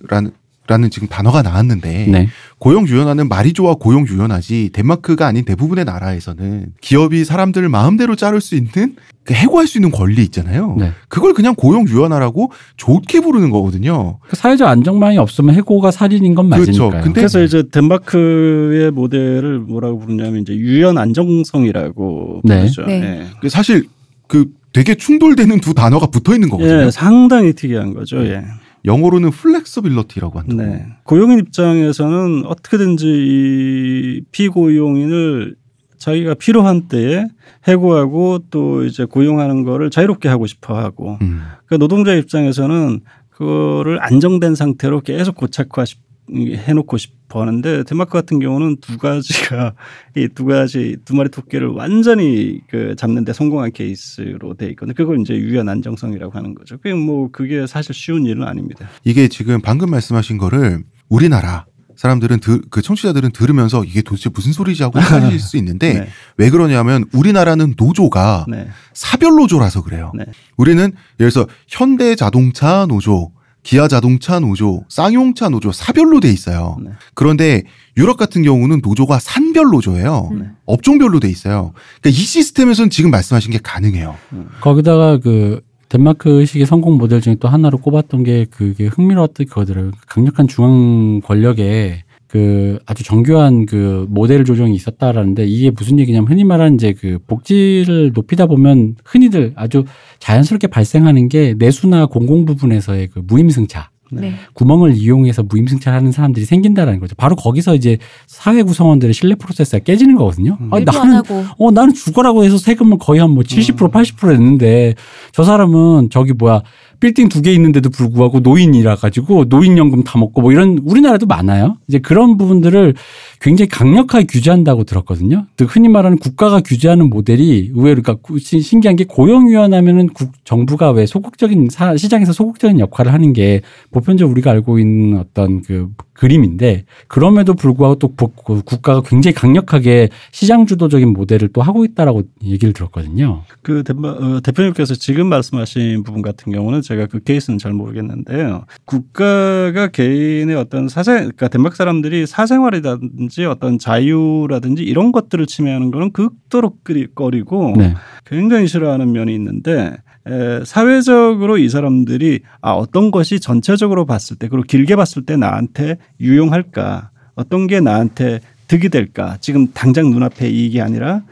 라는 지금 단어가 나왔는데 네. 고용 유연화는 말이 좋아 고용 유연하지 덴마크가 아닌 대부분의 나라에서는 기업이 사람들을 마음대로 자를 수 있는 그 해고할 수 있는 권리 있잖아요. 네. 그걸 그냥 고용 유연화라고 좋게 부르는 거거든요. 그 사회적 안정망이 없으면 해고가 살인인 건 그렇죠. 맞으니까요. 근데- 그래서 이제 덴마크의 모델을 뭐라고 부르냐면 이제 유연 안정성이라고 네. 부르죠. 네. 예. 그 사실 그 되게 충돌되는 두 단어가 붙어 있는 거거든요. 예, 상당히 특이한 거죠. 예. 영어로는 flexicurity라고 한다고. 네. 고용인 입장에서는 어떻게든지 이 피고용인을 자기가 필요한 때에 해고하고 또 이제 고용하는 거를 자유롭게 하고 싶어 하고 음. 그 노동자 입장에서는 그거를 안정된 상태로 계속 고착화 시- 해놓고 싶어 하는데 덴마크 같은 경우는 두 가지가 이 두 가지 두 마리 토끼를 완전히 그 잡는데 성공한 케이스로 돼 있거든요. 그걸 이제 유연 안정성이라고 하는 거죠. 그게 뭐 그게 사실 쉬운 일은 아닙니다. 이게 지금 방금 말씀하신 거를 우리나라 사람들은 들, 그 청취자들은 들으면서 이게 도대체 무슨 소리지 하고 헷갈릴 수 있는데 네. 왜 그러냐면 우리나라는 노조가 네. 사별 노조라서 그래요. 네. 우리는 예를 들어서 현대 자동차 노조, 기아 자동차 노조, 쌍용차 노조 사별로 돼 있어요. 네. 그런데 유럽 같은 경우는 노조가 산별 노조예요. 네. 업종별로 돼 있어요. 그러니까 이 시스템에서는 지금 말씀하신 게 가능해요. 거기다가 그 덴마크식의 성공 모델 중에 또 하나로 꼽았던 게 그게 흥미로웠던 그거더라고요. 강력한 중앙 권력에 그 아주 정교한 그 모델 조정이 있었다라는데 이게 무슨 얘기냐면 흔히 말하는 이제 그 복지를 높이다 보면 흔히들 아주 자연스럽게 발생하는 게 내수나 공공 부분에서의 그 무임승차. 네. 구멍을 이용해서 무임승차하는 사람들이 생긴다라는 거죠. 바로 거기서 이제 사회 구성원들의 신뢰 프로세스가 깨지는 거거든요. 아, 일도 안 나는. 어, 나는 죽어라고 해서 세금을 거의 한 뭐 70% 80% 냈는데 저 사람은 저기 뭐야 빌딩 두 개 있는데도 불구하고 노인이라 가지고 노인연금 다 먹고 뭐 이런 우리나라도 많아요. 이제 그런 부분들을 굉장히 강력하게 규제한다고 들었거든요. 즉 흔히 말하는 국가가 규제하는 모델이 의외로 그러니까 신기한 게 고용유연하면은 국, 정부가 왜 소극적인 사- 시장에서 소극적인 역할을 하는 게 보편적으로 우리가 알고 있는 어떤 그 그림인데 그럼에도 불구하고 또 부- 그 국가가 굉장히 강력하게 시장 주도적인 모델을 또 하고 있다라고 얘기를 들었거든요. 그 어, 대표님께서 지금 말씀하신 부분 같은 경우는 제가 그 케이스는 잘 모르겠는데요. 국가가 개인의 어떤 사생, 그러니까 덴마크 사람들이 사생활이라든지 어떤 자유라든지 이런 것들을 침해하는 거는 극도로 꺼리고 네. 굉장히 싫어하는 면이 있는데 에, 사회적으로 이 사람들이 아 어떤 것이 전체적으로 봤을 때 그리고 길게 봤을 때 나한테 유용할까 어떤 게 나한테 득이 될까? 지금 당장 눈앞에 이익이 아니라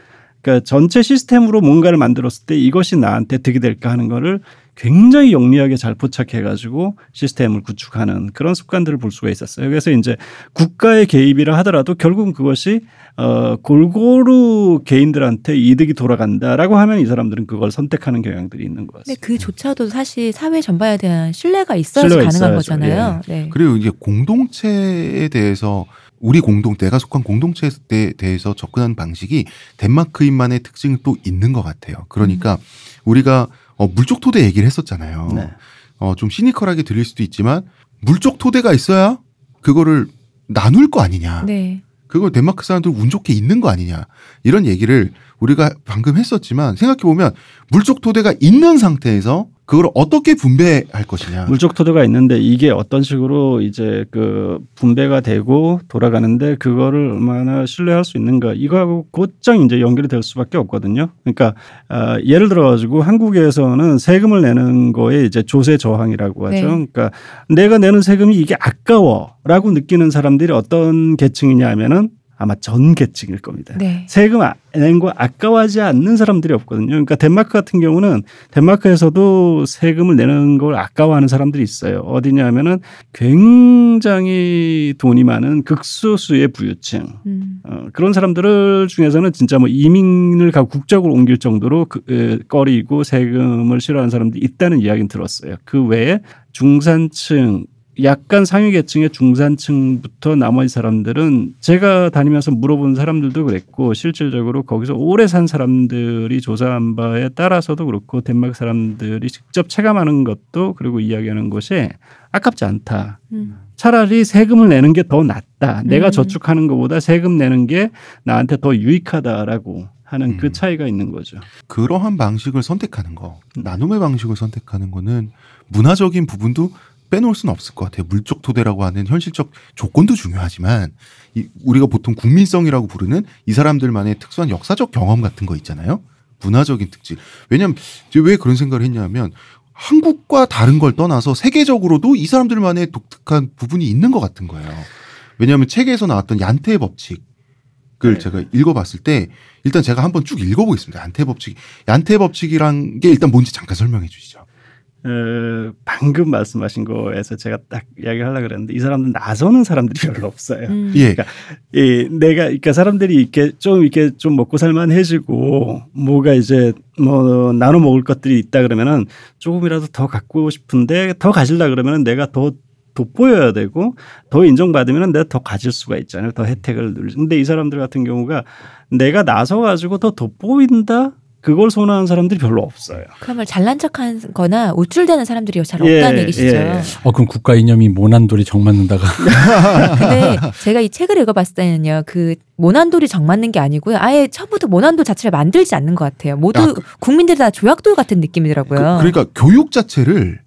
그러니까 전체 시스템으로 뭔가를 만들었을 때 이것이 나한테 득이 될까 하는 거를 굉장히 영리하게 잘 포착해 가지고 시스템을 구축하는 그런 습관들을 볼 수가 있었어요. 그래서 이제 국가의 개입이라 하더라도 결국은 그것이 어 골고루 개인들한테 이득이 돌아간다라고 하면 이 사람들은 그걸 선택하는 경향들이 있는 것 근데 같습니다. 그조차도 사실 사회 전반에 대한 신뢰가 있어야지 신뢰가 가능한 있어야죠. 거잖아요. 네. 그리고 이제 공동체에 대해서 우리 공동 내가 속한 공동체에 대해서 접근하는 방식이 덴마크인만의 특징이 또 있는 것 같아요. 그러니까 우리가 어, 물적 토대 얘기를 했었잖아요. 네. 어, 좀 시니컬하게 들릴 수도 있지만 물적 토대가 있어야 그거를 나눌 거 아니냐. 네. 그걸 덴마크 사람들 운 좋게 있는 거 아니냐. 이런 얘기를 우리가 방금 했었지만 생각해 보면 물적 토대가 있는 상태에서 그걸 어떻게 분배할 것이냐. 물적 토대가 있는데 이게 어떤 식으로 이제 그 분배가 되고 돌아가는데 그거를 얼마나 신뢰할 수 있는가 이거하고 곧장 이제 연결이 될 수밖에 없거든요. 그러니까 아, 예를 들어 가지고 한국에서는 세금을 내는 거에 이제 조세 저항이라고 하죠. 네. 그러니까 내가 내는 세금이 이게 아까워라고 느끼는 사람들이 어떤 계층이냐 하면은 아마 전 계층일 겁니다. 네. 세금 낸거 아까워하지 않는 사람들이 없거든요. 그러니까 덴마크 같은 경우는 덴마크에서도 세금을 내는 걸 아까워하는 사람들이 있어요. 어디냐면은 굉장히 돈이 많은 극소수의 부유층. 음. 어, 그런 사람들을 중에서는 진짜 뭐 이민을 가고 국적을 옮길 정도로 그, 에, 꺼리고 세금을 싫어하는 사람들이 있다는 이야기는 들었어요. 그 외에 중산층 약간 상위 계층의 중산층부터 나머지 사람들은 제가 다니면서 물어본 사람들도 그랬고 실질적으로 거기서 오래 산 사람들이 조사한 바에 따라서도 그렇고 덴마크 사람들이 직접 체감하는 것도 그리고 이야기하는 것이 아깝지 않다. 음. 차라리 세금을 내는 게 더 낫다. 내가 음. 저축하는 것보다 세금 내는 게 나한테 더 유익하다라고 하는 음. 그 차이가 있는 거죠. 그러한 방식을 선택하는 거, 나눔의 방식을 선택하는 거는 문화적인 부분도 빼놓을 수는 없을 것 같아요. 물적 토대라고 하는 현실적 조건도 중요하지만 이 우리가 보통 국민성이라고 부르는 이 사람들만의 특수한 역사적 경험 같은 거 있잖아요. 문화적인 특질. 왜냐하면 왜 그런 생각을 했냐면 한국과 다른 걸 떠나서 세계적으로도 이 사람들만의 독특한 부분이 있는 것 같은 거예요. 왜냐하면 책에서 나왔던 얀테의 법칙을 네. 제가 읽어봤을 때 일단 제가 한번 쭉 읽어보겠습니다. 얀테 법칙. 얀테 법칙이란 게 일단 뭔지 잠깐 설명해 주시죠. 어, 방금 말씀하신 거에서 제가 딱 이야기하려고 그랬는데 이 사람들 나서는 사람들이 별로 없어요. 음. 예. 이 내가 그러니까 사람들이 이렇게 좀 이렇게 좀 먹고 살만해지고 뭐가 이제 뭐 나눠 먹을 것들이 있다 그러면은 조금이라도 더 갖고 싶은데 더 가질라 그러면은 내가 더 돋보여야 되고 더 인정받으면 내가 더 가질 수가 있잖아요. 더 혜택을 누릴. 수. 근데 이 사람들 같은 경우가 내가 나서 가지고 더 돋보인다 그걸 선호하는 사람들이 별로 없어요. 그야말로 잘난 척하거나 우쭐대는 사람들이 잘 예, 없다는 얘기시죠. 예. 어 그럼 국가 이념이 모난돌이 정 맞는다가 근데 제가 이 책을 읽어봤을 때는요, 그 모난돌이 정 맞는 게 아니고요, 아예 처음부터 모난돌 자체를 만들지 않는 것 같아요. 모두 야, 그- 국민들이 다 조약돌 같은 느낌이더라고요. 그, 러니까 교육 자체를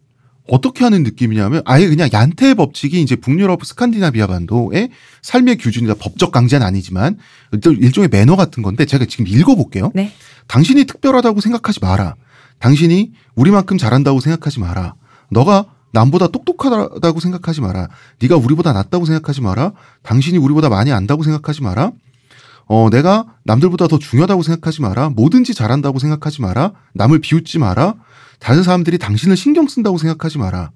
어떻게 하는 느낌이냐면 아예 그냥 얀테 법칙이 이제 북유럽 스칸디나비아 반도의 삶의 기준이다. 법적 강제는 아니지만 일종의 매너 같은 건데 제가 지금 읽어볼게요. 네. 당신이 특별하다고 생각하지 마라. 당신이 우리만큼 잘한다고 생각하지 마라. 너가 남보다 똑똑하다고 생각하지 마라. 네가 우리보다 낫다고 생각하지 마라. 당신이 우리보다 많이 안다고 생각하지 마라. 어, 내가 남들보다 더 중요하다고 생각하지 마라. 뭐든지 잘한다고 생각하지 마라. 남을 비웃지 마라. 다른 사람들이 당신을 신경 쓴다고 생각하지 마라.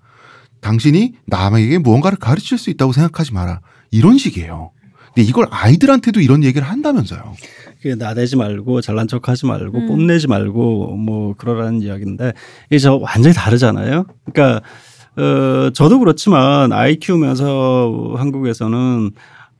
당신이 남에게 무언가를 가르칠 수 있다고 생각하지 마라. 이런 식이에요. 근데 이걸 아이들한테도 이런 얘기를 한다면서요. 그 나대지 말고 잘난 척하지 말고 음. 뽐내지 말고 뭐 그러라는 이야기인데 이게 저 완전히 다르잖아요. 그러니까 어 저도 그렇지만 아이 키우면서 한국에서는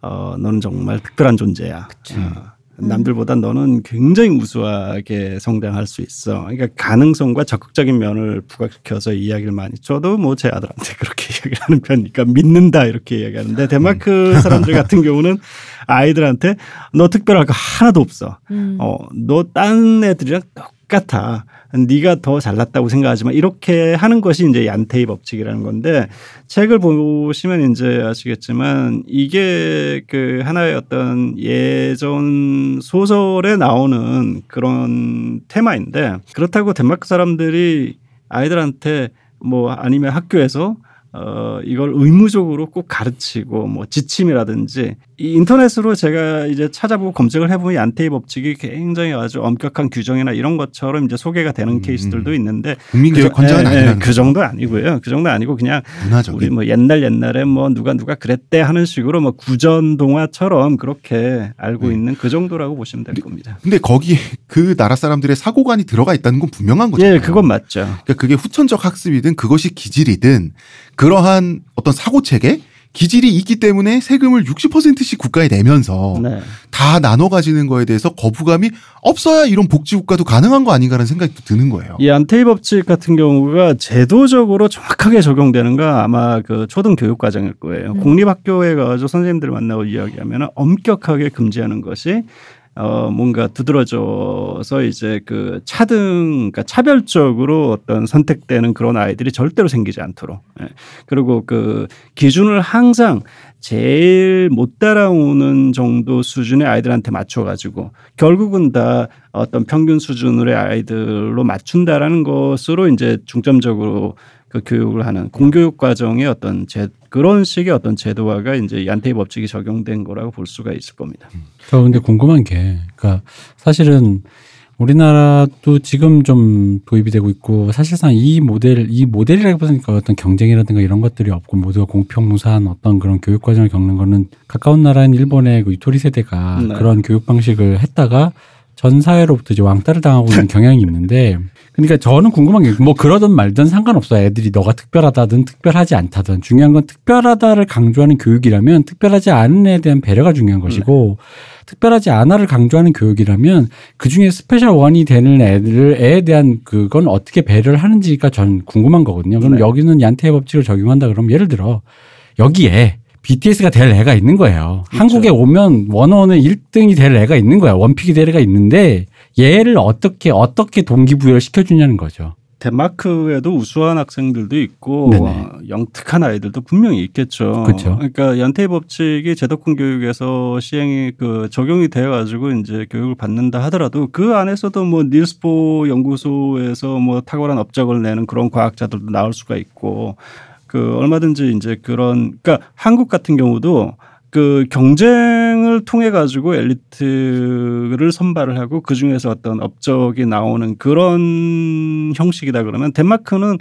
어 너는 정말 특별한 존재야. 어, 남들보다 너는 굉장히 우수하게 성장할 수 있어. 그러니까 가능성과 적극적인 면을 부각시켜서 이야기를 많이. 저도 뭐 제 아들한테 그렇게 이야기를 하는 편이니까 믿는다 이렇게 이야기하는데 데마크 사람들 같은 경우는 아이들한테 너 특별할 거 하나도 없어. 음. 어, 너 딴 애들이랑 똑같아. 네가 더 잘났다고 생각하지만 이렇게 하는 것이 이제 얀테이 법칙이라는 건데 책을 보시면 이제 아시겠지만 이게 그 하나의 어떤 예전 소설에 나오는 그런 테마인데 그렇다고 덴마크 사람들이 아이들한테 뭐 아니면 학교에서 어, 이걸 의무적으로 꼭 가르치고 뭐 지침이라든지 이 인터넷으로 제가 이제 찾아보고 검색을 해보면 이 안테이 법칙이 굉장히 아주 엄격한 규정이나 이런 것처럼 이제 소개가 되는 음, 케이스들도 있는데 국민교육 그, 헌장은 예, 예, 아니라는 그 정도 아니고요. 그 정도 아니고 그냥 문화적인 우리 뭐 옛날 옛날에 뭐 누가 누가 그랬대 하는 식으로 뭐 구전 동화처럼 그렇게 알고 네. 있는 그 정도라고 보시면 될 겁니다. 근데 거기에 그 나라 사람들의 사고관이 들어가 있다는 건 분명한 거잖아요. 예, 그건 맞죠. 그러니까 그게 후천적 학습이든 그것이 기질이든 그러한 어떤 사고 체계 기질이 있기 때문에 세금을 60%씩 국가에 내면서 네. 다 나눠 가지는 거에 대해서 거부감이 없어야 이런 복지 국가도 가능한 거 아닌가라는 생각이 또 드는 거예요. 이 안테이 법칙 같은 경우가 제도적으로 정확하게 적용되는 거 아마 그 초등 교육 과정일 거예요. 음. 공립 학교에 가서 선생님들 만나고 이야기하면 엄격하게 금지하는 것이 어 뭔가 두드러져서 이제 그 차등 그러니까 차별적으로 어떤 선택되는 그런 아이들이 절대로 생기지 않도록 예. 그리고 그 기준을 항상 제일 못 따라오는 정도 수준의 아이들한테 맞춰 가지고 결국은 다 어떤 평균 수준의 아이들로 맞춘다라는 것으로 이제 중점적으로 그 교육을 하는 공교육 과정의 어떤 제 그런 식의 어떤 제도화가 이제 이 안테이 법칙이 적용된 거라고 볼 수가 있을 겁니다. 저 근데 궁금한 게, 그러니까 사실은 우리나라도 지금 좀 도입이 되고 있고 사실상 이 모델, 이 모델이라기보다니까 어떤 경쟁이라든가 이런 것들이 없고 모두가 공평무사한 어떤 그런 교육 과정을 겪는 거는 가까운 나라인 일본의 그 유토리 세대가 네. 그런 교육 방식을 했다가 전 사회로부터 이제 왕따를 당하고 있는 경향이 있는데 그러니까 저는 궁금한 게 뭐 그러든 말든 상관없어 애들이 너가 특별하다든 특별하지 않다든 중요한 건 특별하다를 강조하는 교육이라면 특별하지 않은 애에 대한 배려가 중요한 것이고 특별하지 않아를 강조하는 교육이라면 그 중에 special one이 되는 애들 애에 대한 그건 어떻게 배려를 하는지가 전 궁금한 거거든요. 그럼 네. 여기는 얀테의 법칙을 적용한다 그러면 예를 들어 여기에 BTS가 될 애가 있는 거예요. 그렇죠. 한국에 오면 워너원은 1등이 될 애가 있는 거야. one pick이 될 애가 있는데 얘를 어떻게 어떻게 동기부여를 시켜주냐는 거죠. 덴마크에도 우수한 학생들도 있고 네네. 어, 영특한 아이들도 분명히 있겠죠. 그쵸. 그러니까 연태 법칙이 제도권 교육에서 시행이 그 적용이 되어 가지고 이제 교육을 받는다 하더라도 그 안에서도 뭐 닐스보 연구소에서 뭐 탁월한 업적을 내는 그런 과학자들도 나올 수가 있고 그 얼마든지 이제 그런 그러니까 한국 같은 경우도 그 경쟁을 통해 가지고 엘리트를 선발을 하고 그 중에서 어떤 업적이 나오는 그런 형식이다 그러면 덴마크는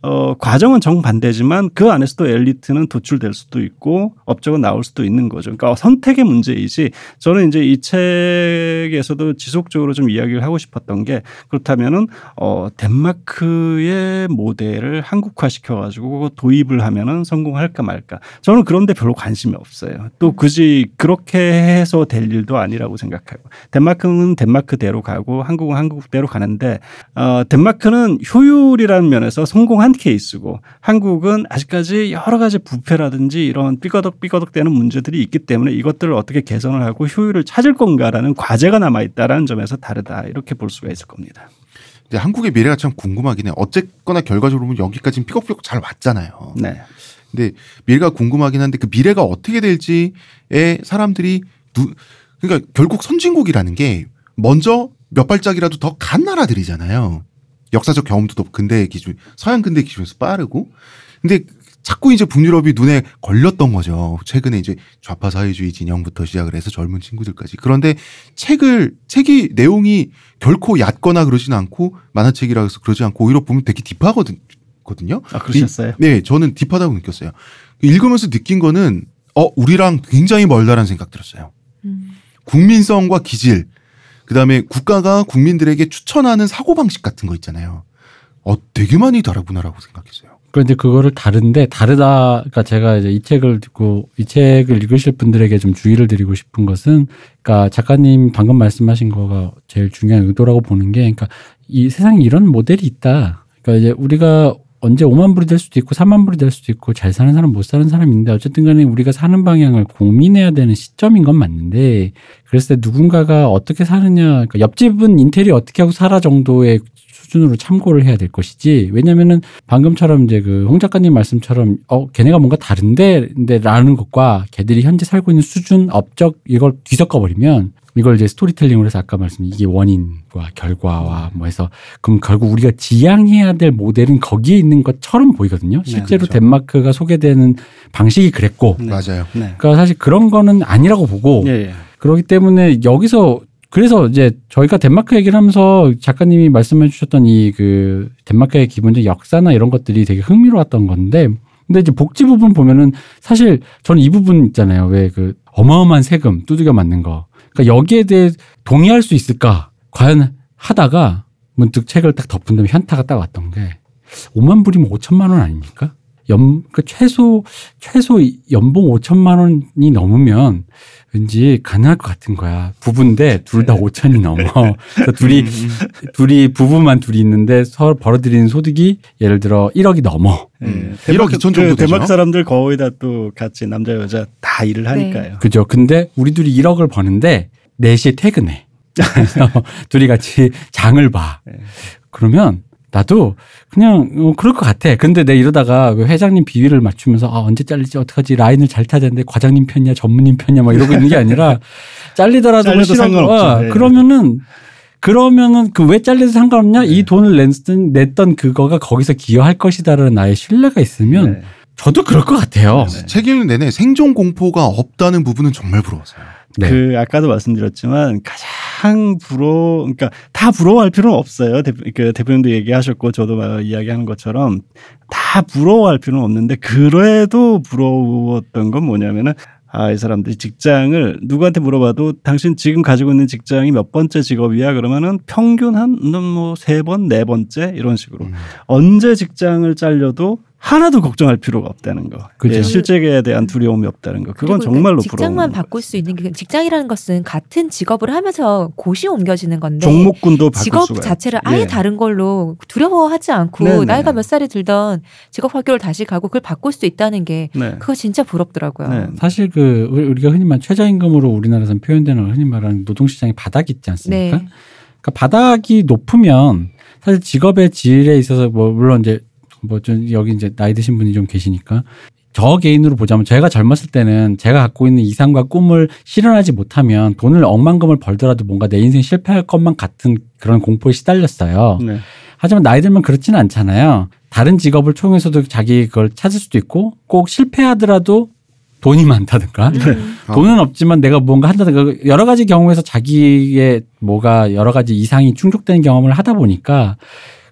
어 과정은 정반대지만 그 안에서도 엘리트는 도출될 수도 있고 업적은 나올 수도 있는 거죠. 그러니까 선택의 문제이지 저는 이제 이 책에서도 지속적으로 좀 이야기를 하고 싶었던 게 그렇다면은 어 덴마크의 모델을 한국화 시켜 가지고 도입을 하면은 성공할까 말까. 저는 그런데 별로 관심이 없어요. 또 굳이 그렇게 해서 될 일도 아니라고 생각하고 덴마크는 덴마크대로 가고 한국은 한국대로 가는데 어 덴마크는 효율이라는 면에서 성공한 케이스고 한국은 아직까지 여러 가지 부패라든지 이런 삐거덕 삐거덕 되는 문제들이 있기 때문에 이것들을 어떻게 개선을 하고 효율을 찾을 건가라는 과제가 남아 있다라는 점에서 다르다 이렇게 볼 수가 있을 겁니다. 이제 한국의 미래가 참 궁금하긴 해. 어쨌거나 결과적으로 보면 여기까지는 삐걱삐걱 잘 왔잖아요. 네. 근데 미래가 궁금하긴 한데 그 미래가 어떻게 될지에 사람들이 누 그러니까 결국 선진국이라는 게 먼저 몇 발짝이라도 더 간 나라들이잖아요. 역사적 경험도 더 근대 기준 서양 근대 기준에서 빠르고 근데 자꾸 이제 북유럽이 눈에 걸렸던 거죠. 최근에 이제 좌파 사회주의 진영부터 시작을 해서 젊은 친구들까지. 그런데 책을 책이 내용이 결코 얕거나 그러진 않고 만화책이라 해서 그러지 않고 오히려 보면 되게 딥하거든. 거든요. 아 그러셨어요? 네, 저는 딥하다고 느꼈어요. 읽으면서 느낀 거는 어 우리랑 굉장히 멀다라는 생각 들었어요. 국민성과 기질, 그다음에 국가가 국민들에게 추천하는 사고 방식 같은 거 있잖아요. 어 되게 많이 다르구나라고 생각했어요. 그런데 그거를 다른데 다르다. 그러니까 제가 이제 이 책을 듣고 이 책을 읽으실 분들에게 좀 주의를 드리고 싶은 것은, 그러니까 작가님 방금 말씀하신 거가 제일 중요한 의도라고 보는 게, 그러니까 이 세상에 이런 모델이 있다. 그러니까 이제 우리가 언제 5만 불이 될 수도 있고 3만 불이 될 수도 있고 잘 사는 사람 못 사는 사람이 있는데 어쨌든 간에 우리가 사는 방향을 고민해야 되는 시점인 건 맞는데 그랬을 때 누군가가 어떻게 사느냐 그러니까 옆집은 인테리어 어떻게 하고 살아 정도의 수준으로 참고를 해야 될 것이지. 왜냐면은 방금처럼 이제 그 홍 작가님 말씀처럼 어 걔네가 뭔가 다른데 근데라는 것과 걔들이 현재 살고 있는 수준 업적 이걸 뒤섞어 버리면 이걸 이제 스토리텔링으로 해서 아까 말씀드린 이게 원인과 결과와 뭐 해서 그럼 결국 우리가 지향해야 될 모델은 거기에 있는 것처럼 보이거든요. 실제로 그렇죠. 덴마크가 소개되는 방식이 그랬고 네. 맞아요. 네. 그러니까 사실 그런 거는 아니라고 보고 예, 예. 그렇기 때문에 여기서 그래서 이제 저희가 덴마크 얘기를 하면서 작가님이 말씀해 주셨던 이 그 덴마크의 기본적 역사나 이런 것들이 되게 흥미로웠던 건데 근데 이제 복지 부분 보면은 사실 저는 이 부분 있잖아요. 왜 그 어마어마한 세금 두들겨 맞는 거. 그러니까 여기에 대해 동의할 수 있을까? 과연 하다가 문득 책을 딱 덮은 다음에 현타가 딱 왔던 게 5만 불이면 5천만 원 아닙니까? 연, 그 최소, 최소 연봉 5천만 원이 넘으면 왠지 가능할 것 같은 거야. 부부인데 둘 다 5천이 넘어. 그래서 둘이, 둘이, 부부만 둘이 있는데 서로 벌어들이는 소득이 예를 들어 1억이 넘어. 음. 예. 1억 2천 정도 그 되죠. 대막 사람들 거의 다 또 같이 남자 여자 다 일을 하니까요. 그죠. 근데 우리 둘이 1억을 버는데 4시에 퇴근해. 그래서 둘이 같이 장을 봐. 네. 그러면 나도 그냥 어, 그럴 것 같아. 근데 내 이러다가 그 회장님 비위를 맞추면서 아, 언제 잘리지 어떡하지 라인을 잘 타야 되는데 과장님 편이야 전무님 편이야 막 이러고 있는 게 아니라 잘리더라도 싫어. 상관없죠. 어, 네. 그러면은 그러면은 그 왜 잘려도 상관없냐? 이 돈을 냈던, 냈던 그거가 거기서 기여할 것이다라는 나의 신뢰가 있으면 네. 저도 그럴 것 같아요. 책 읽는 내내 생존 공포가 없다는 부분은 정말 부러웠어요. 네. 그 아까도 말씀드렸지만 가장 부러워 그러니까 다 부러워할 필요는 없어요. 대표, 그 대표님도 얘기하셨고 저도 막 이야기하는 것처럼 다 부러워할 필요는 없는데 그래도 부러웠던 건 뭐냐면은 아, 이 사람들이 직장을 누구한테 물어봐도 당신 지금 가지고 있는 직장이 몇 번째 직업이야? 그러면은 평균 한뭐세 번, 네 번째 이런 식으로 음. 언제 직장을 잘려도 하나도 걱정할 필요가 없다는 거. 그죠. 예, 실직에 대한 두려움이 없다는 거. 그건 정말로 그러니까 직장만 부러운 바꿀 수 있는 게 직장이라는 것은 같은 직업을 하면서 곳이 옮겨지는 건데 종목군도 바꿀 직업 수가 자체를 아예 예. 다른 걸로 두려워하지 않고 네네. 나이가 몇 살이 들던 직업 학교를 다시 가고 그걸 바꿀 수 있다는 게 네. 그거 진짜 부럽더라고요. 네. 사실 그 우리- 우리가 흔히 말 최저임금으로 우리나라에서는 표현되는 흔히 말하는 노동시장의 바닥이 있지 않습니까? 네. 그러니까 바닥이 높으면 사실 직업의 질에 있어서 뭐 물론 이제 뭐 좀 여기 이제 나이 드신 분이 좀 계시니까 저 개인으로 보자면 제가 젊었을 때는 제가 갖고 있는 이상과 꿈을 실현하지 못하면 돈을 억만금을 벌더라도 뭔가 내 인생 실패할 것만 같은 그런 공포에 시달렸어요. 네. 하지만 나이 들면 그렇지는 않잖아요. 다른 직업을 통해서도 자기 그걸 찾을 수도 있고 꼭 실패하더라도 돈이 많다든가 음. 어. 돈은 없지만 내가 뭔가 한다든가 여러 가지 경우에서 자기의 뭐가 여러 가지 이상이 충족되는 경험을 하다 보니까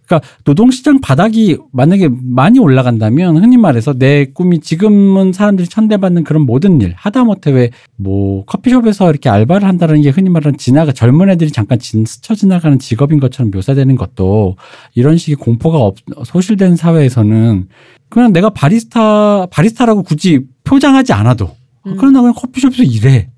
그러니까 노동시장 바닥이 만약에 많이 올라간다면 흔히 말해서 내 꿈이 지금은 사람들이 천대받는 그런 모든 일 하다못해 왜 뭐 커피숍에서 이렇게 알바를 한다는 게 흔히 말하는 지나가 젊은 애들이 잠깐 진 스쳐 지나가는 직업인 것처럼 묘사되는 것도 이런 식의 공포가 없, 소실된 사회에서는 그냥 내가 바리스타 바리스타라고 굳이 포장하지 않아도 아, 음. 그럼 나 그냥 커피숍에서 일해.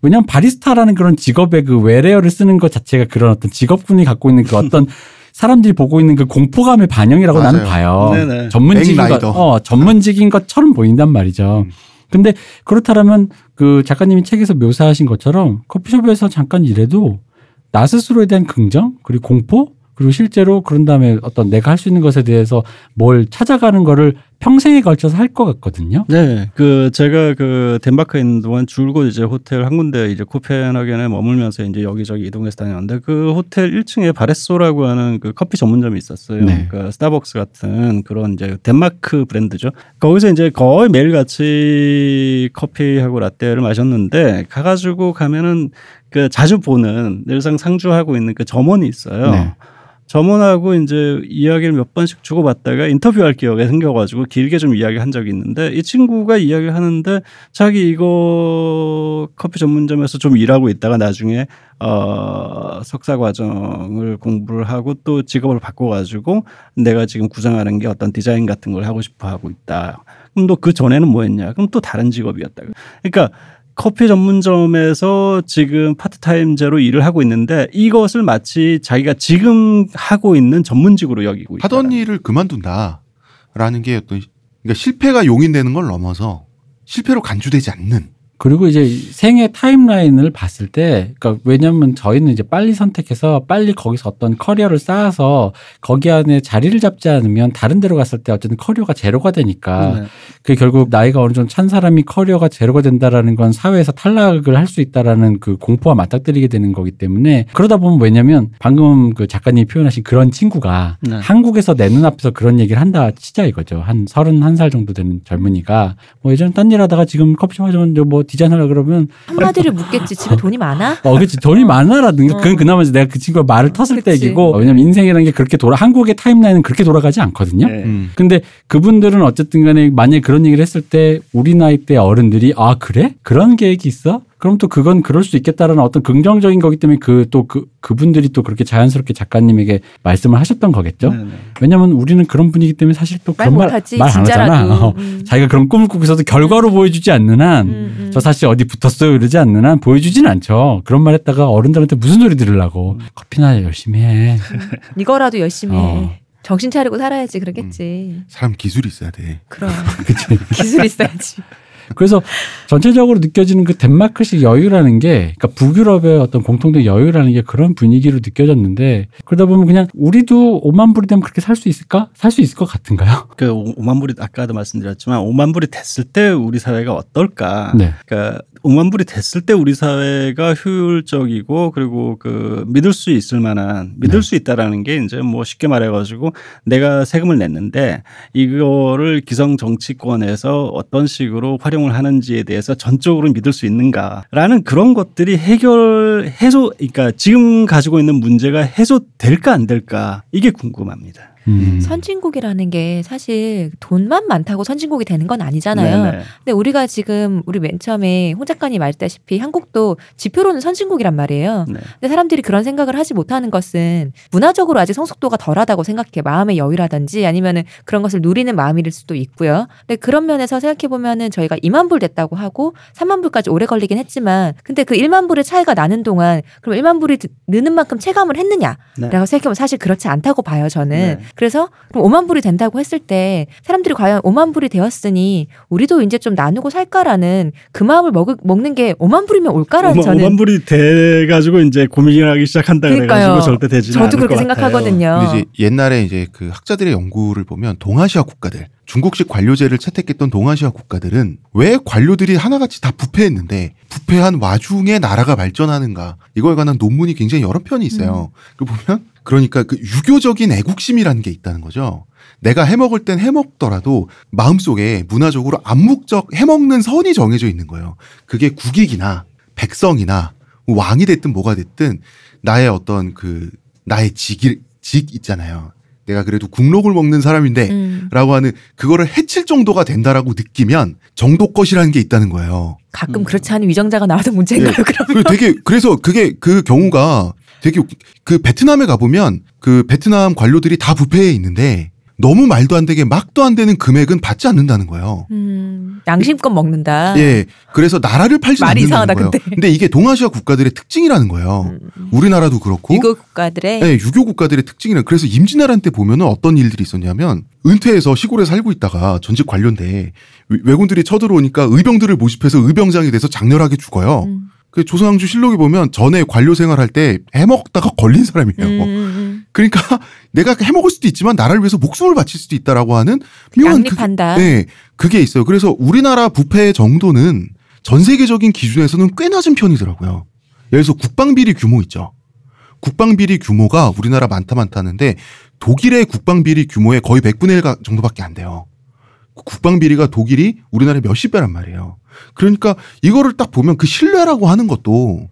왜냐하면 바리스타라는 그런 직업의 그 외래어를 쓰는 것 자체가 그런 어떤 직업군이 갖고 있는 그 어떤 사람들이 보고 있는 그 공포감의 반영이라고 나는 봐요. 네네. 전문직인 것. 어, 전문직인 것처럼 보인단 말이죠. 음. 근데 그렇다면 그 작가님이 책에서 묘사하신 것처럼 커피숍에서 잠깐 일해도 나 스스로에 대한 긍정 그리고 공포 그리고 실제로 그런 다음에 어떤 내가 할 수 있는 것에 대해서 뭘 찾아가는 거를 평생에 걸쳐서 할 것 같거든요. 네, 그 제가 그 덴마크에 있는 동안 줄곧 이제 호텔 한 군데 이제 코펜하겐에 머물면서 이제 여기저기 이동해서 다녔는데 그 호텔 1층에 바레소라고 하는 그 커피 전문점이 있었어요. 네. 그 스타벅스 같은 그런 이제 덴마크 브랜드죠. 거기서 이제 거의 매일 같이 커피하고 라떼를 마셨는데 가가지고 가면은 그 자주 보는 늘상 상주하고 있는 그 점원이 있어요. 네. 점원하고 이제 이야기를 몇 번씩 주고받다가 인터뷰할 기회가 생겨가지고 길게 좀 이야기 한 적이 있는데 이 친구가 이야기를 하는데 자기 이거 커피 전문점에서 좀 일하고 있다가 나중에 어 석사 과정을 공부를 하고 또 직업을 바꿔가지고 내가 지금 구상하는 게 어떤 디자인 같은 걸 하고 싶어 하고 있다. 그럼 너 그 전에는 뭐 했냐? 그럼 또 다른 직업이었다. 그러니까 커피 전문점에서 지금 파트타임제로 일을 하고 있는데 이것을 마치 자기가 지금 하고 있는 전문직으로 여기고 있다. 하던 일을 그만둔다라는 게 어떤 그러니까 실패가 용인되는 걸 넘어서 실패로 간주되지 않는 그리고 이제 생애 타임라인을 봤을 때, 그러니까 왜냐면 저희는 이제 빨리 선택해서 빨리 거기서 어떤 커리어를 쌓아서 거기 안에 자리를 잡지 않으면 다른 데로 갔을 때 어쨌든 커리어가 제로가 되니까 네. 그 결국 나이가 어느 정도 찬 사람이 커리어가 제로가 된다라는 건 사회에서 탈락을 할 수 있다라는 그 공포와 맞닥뜨리게 되는 거기 때문에 그러다 보면 왜냐면 방금 그 작가님이 표현하신 그런 친구가 네. 한국에서 내 눈앞에서 그런 얘기를 한다 치자 이거죠. 한 서른 한 살 정도 되는 젊은이가 뭐 예전에 딴 일 하다가 지금 커피숍 하자면 뭐 디자인하려 그러면 한마디를 묻겠지. 집에 돈이 많아? 어, 그치. 돈이 많아라든가. 어. 그건 그나마 이제 내가 그 친구가 말을 텄을 때 그치. 얘기고. 왜냐면 인생이라는 게 그렇게 돌아, 한국의 타임라인은 그렇게 돌아가지 않거든요. 네. 음. 근데 그분들은 어쨌든 간에 만약에 그런 얘기를 했을 때 우리 나이 때 어른들이 아, 그래? 그런 계획이 있어? 그럼 또 그건 그럴 수 있겠다라는 어떤 긍정적인 거기 때문에 그 또 그, 그분들이 또 그렇게 자연스럽게 작가님에게 말씀을 하셨던 거겠죠. 네, 네. 왜냐면 우리는 그런 분위기 때문에 사실 또말 그런 말, 못하지. 말안 하잖아. 어. 음. 자기가 그런 꿈을 꾸고 있어도 결과로 보여주지 않는 한 음, 음. 저 사실 어디 붙었어요 이러지 않는 한 보여주진 않죠. 그런 말 했다가 어른들한테 무슨 소리 들으려고 커피나 열심히 해. 이거라도 열심히 어. 해. 정신 차리고 살아야지 그러겠지. 사람 기술이 있어야 돼. 그럼 그치. 기술 있어야지. 그래서 전체적으로 느껴지는 그 덴마크식 여유라는 게 그러니까 북유럽의 어떤 공통된 여유라는 게 그런 분위기로 느껴졌는데 그러다 보면 그냥 우리도 5만 불이 되면 그렇게 살 수 있을까? 살 수 있을 것 같은가요? 그 5만 불이 아까도 말씀드렸지만 5만 불이 됐을 때 우리 사회가 어떨까? 네. 그러니까 5만 불이 됐을 때 우리 사회가 효율적이고 그리고 그 믿을 수 있을 만한 믿을 네. 수 있다라는 게 이제 뭐 쉽게 말해가지고 내가 세금을 냈는데 이거를 기성 정치권에서 어떤 식으로 활용 을 하는지에 대해서 전적으로 믿을 수 있는가라는 그런 것들이 해결 해소 그러니까 지금 가지고 있는 문제가 해소될까 안 될까 이게 궁금합니다. 음. 선진국이라는 게 사실 돈만 많다고 선진국이 되는 건 아니잖아요. 네네. 근데 우리가 지금 우리 맨 처음에 홍 작가님 말했다시피 한국도 지표로는 선진국이란 말이에요. 네. 근데 사람들이 그런 생각을 하지 못하는 것은 문화적으로 아직 성숙도가 덜하다고 생각해. 마음의 여유라든지 아니면은 그런 것을 누리는 마음일 수도 있고요. 근데 그런 면에서 생각해 보면은 저희가 2만 불 됐다고 하고 3만 불까지 오래 걸리긴 했지만 근데 그 1만 불의 차이가 나는 동안 그럼 1만 불이 드- 느는 만큼 체감을 했느냐라고 네. 생각해보면 사실 그렇지 않다고 봐요. 저는. 네. 그래서 그럼 5만 불이 된다고 했을 때 사람들이 과연 5만 불이 되었으니 우리도 이제 좀 나누고 살까라는 그 마음을 먹, 먹는 게 5만 불이면 올까라는 5만, 저는 5만 불이 돼 가지고 이제 고민하기 시작한다 그러니까요. 그래 가지고 절대 되지는 저도 않을 그렇게 것 같아요. 생각하거든요. 이제 옛날에 이제 그 학자들의 연구를 보면 동아시아 국가들 중국식 관료제를 채택했던 동아시아 국가들은 왜 관료들이 하나같이 다 부패했는데 부패한 와중에 나라가 발전하는가 이거에 관한 논문이 굉장히 여러 편이 있어요. 그 보면 그러니까 그 유교적인 애국심이라는 게 있다는 거죠. 내가 해먹을 땐 해먹더라도 마음속에 문화적으로 암묵적 해먹는 선이 정해져 있는 거예요. 그게 국익이나 백성이나 왕이 됐든 뭐가 됐든 나의 어떤 그 나의 직일 직 있잖아요. 내가 그래도 국록을 먹는 사람인데 음, 라고 하는 그거를 해칠 정도가 된다라고 느끼면 정도 것이라는 게 있다는 거예요. 가끔 음. 그렇지 않은 위정자가 나와도 문제인가요? 예. 그러면 그 되게 그래서 그게 그 경우가 되게 그 베트남에 가보면 그 베트남 관료들이 다 부패해 있는데 너무 말도 안 되게 막도 안 되는 금액은 받지 않는다는 거예요. 음, 양심껏 먹는다. 예. 그래서 나라를 팔지 말이 않는다는 이상하다, 거예요. 근데. 근데 이게 동아시아 국가들의 특징이라는 거예요. 음, 우리나라도 그렇고 유교 국가들의 네, 유교 국가들의 특징이라 그래서 임진왜란 때 보면은 어떤 일들이 있었냐면 은퇴해서 시골에 살고 있다가 전직 관료인데 외- 왜군들이 쳐들어오니까 의병들을 모집해서 의병장이 돼서 장렬하게 죽어요. 음, 그 조선왕조 실록에 보면 전에 관료 생활할 때 해먹다가 걸린 사람이에요. 음, 음, 그러니까 내가 해먹을 수도 있지만 나라를 위해서 목숨을 바칠 수도 있다라고 하는 묘한 그, 양립한다. 네, 그게 있어요. 그래서 우리나라 부패 정도는 전 세계적인 기준에서는 꽤 낮은 편이더라고요. 예를 들어서 국방비리 규모 있죠. 국방비리 규모가 우리나라 많다 많다 하는데 독일의 국방비리 규모의 거의 100분의 1 가- 정도밖에 안 돼요. 국방 비리가 독일이 우리나라의 몇십 배란 말이에요. 그러니까 이거를 딱 보면 그 신뢰라고 하는 것도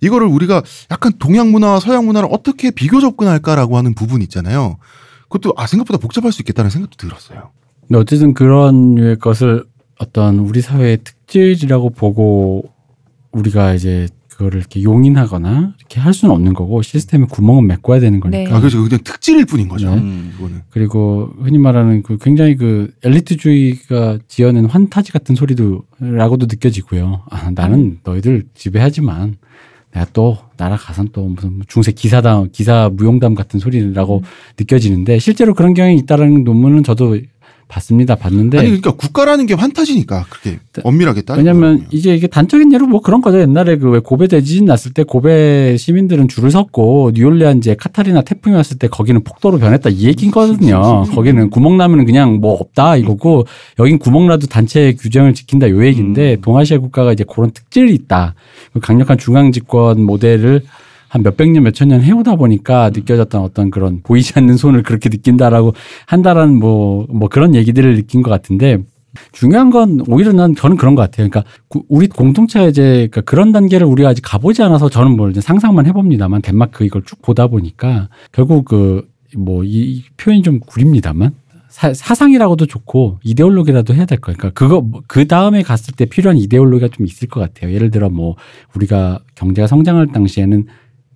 이거를 우리가 약간 동양 문화와 서양 문화를 어떻게 비교 접근할까라고 하는 부분 있잖아요. 그것도 아 생각보다 복잡할 수 있겠다는 생각도 들었어요. 근데 어쨌든 그런 류의 것을 어떤 우리 사회의 특질이라고 보고 우리가 이제 그거를 이렇게 용인하거나 이렇게 할 수는 없는 거고 시스템에 구멍은 메꿔야 되는 거니까. 네. 아 그래서 그냥 특질일 뿐인 거죠. 네. 음. 이거는. 그리고 흔히 말하는 그 굉장히 그 엘리트주의가 지어낸 환타지 같은 소리도라고도 느껴지고요. 아, 나는 너희들 지배하지만 내가 또 날아가선 또 무슨 중세 기사담 기사 무용담 같은 소리라고 느껴지는데 실제로 그런 경향이 있다라는 논문은 저도 봤습니다. 봤는데 아니 그러니까 국가라는 게 환타지니까 그렇게 네. 엄밀하게 따지면 왜냐면 이제 이게 단적인 예로 뭐 그런 거죠. 옛날에 그 왜 고베 대지진 났을 때 고베 시민들은 줄을 섰고 뉴올리안즈에 카타리나 태풍이 왔을 때 거기는 폭도로 변했다 이 얘기거든요. 거기는 구멍 나면 그냥 뭐 없다 이거고 여긴 구멍 나도 단체 규정을 지킨다 요 얘기인데 음. 동아시아 국가가 이제 그런 특질이 있다. 그 강력한 중앙 집권 모델을 한 몇백 년, 몇천 년 해오다 보니까 느껴졌던 어떤 그런 보이지 않는 손을 그렇게 느낀다라고 한다라는 뭐, 뭐 그런 얘기들을 느낀 것 같은데 중요한 건 오히려 난 저는 그런 것 같아요. 그러니까 구- 우리 공동체가 이제 그러니까 그런 단계를 우리가 아직 가보지 않아서 저는 뭐 이제 상상만 해봅니다만 덴마크 이걸 쭉 보다 보니까 결국 그 뭐 이 표현이 좀 구립니다만 사, 사상이라고도 좋고 이데올로기라도 해야 될 거예요. 그러니까 그거 뭐그 다음에 갔을 때 필요한 이데올로기가 좀 있을 것 같아요. 예를 들어 뭐 우리가 경제가 성장할 당시에는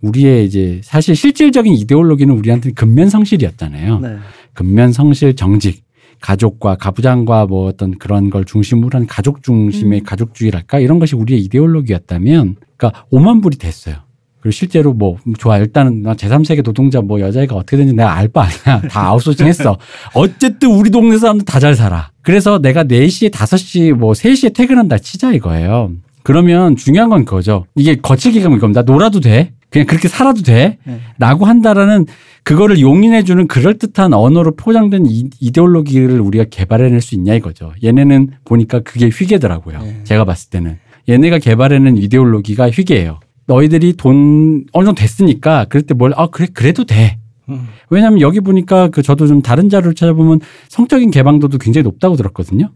우리의 이제 사실 실질적인 이데올로기는 우리한테는 근면성실이었잖아요. 네. 근면성실 정직 가족과 가부장과 뭐 어떤 그런 걸 중심으로 한 가족 중심의 음. 가족주의랄까 이런 것이 우리의 이데올로기였다면 그러니까 오만불이 됐어요. 그리고 실제로 뭐 좋아 일단은 나 제3세계 노동자 뭐 여자애가 어떻게 되는지 내가 알 바 아니야 다 아웃소싱 했어 어쨌든 우리 동네 사람들 다 잘 살아 그래서 내가 4시에 5시 뭐 3시에 퇴근한다 치자 이거예요 그러면 중요한 건 그거죠 이게 거칠게 가면 이겁니다 놀아도 돼 그냥 그렇게 살아도 돼 네. 라고 한다라는 그거를 용인해주는 그럴듯한 언어로 포장된 이, 이데올로기를 우리가 개발해낼 수 있냐 이거죠. 얘네는 보니까 그게 휘게더라고요. 네. 제가 봤을 때는. 얘네가 개발해낸 이데올로기가 휘게예요. 너희들이 돈 어느 정도 됐으니까 그럴 때 뭘, 아, 그래, 그래도 돼. 음. 왜냐하면 여기 보니까 그 저도 좀 다른 자료를 찾아보면 성적인 개방도도 굉장히 높다고 들었거든요.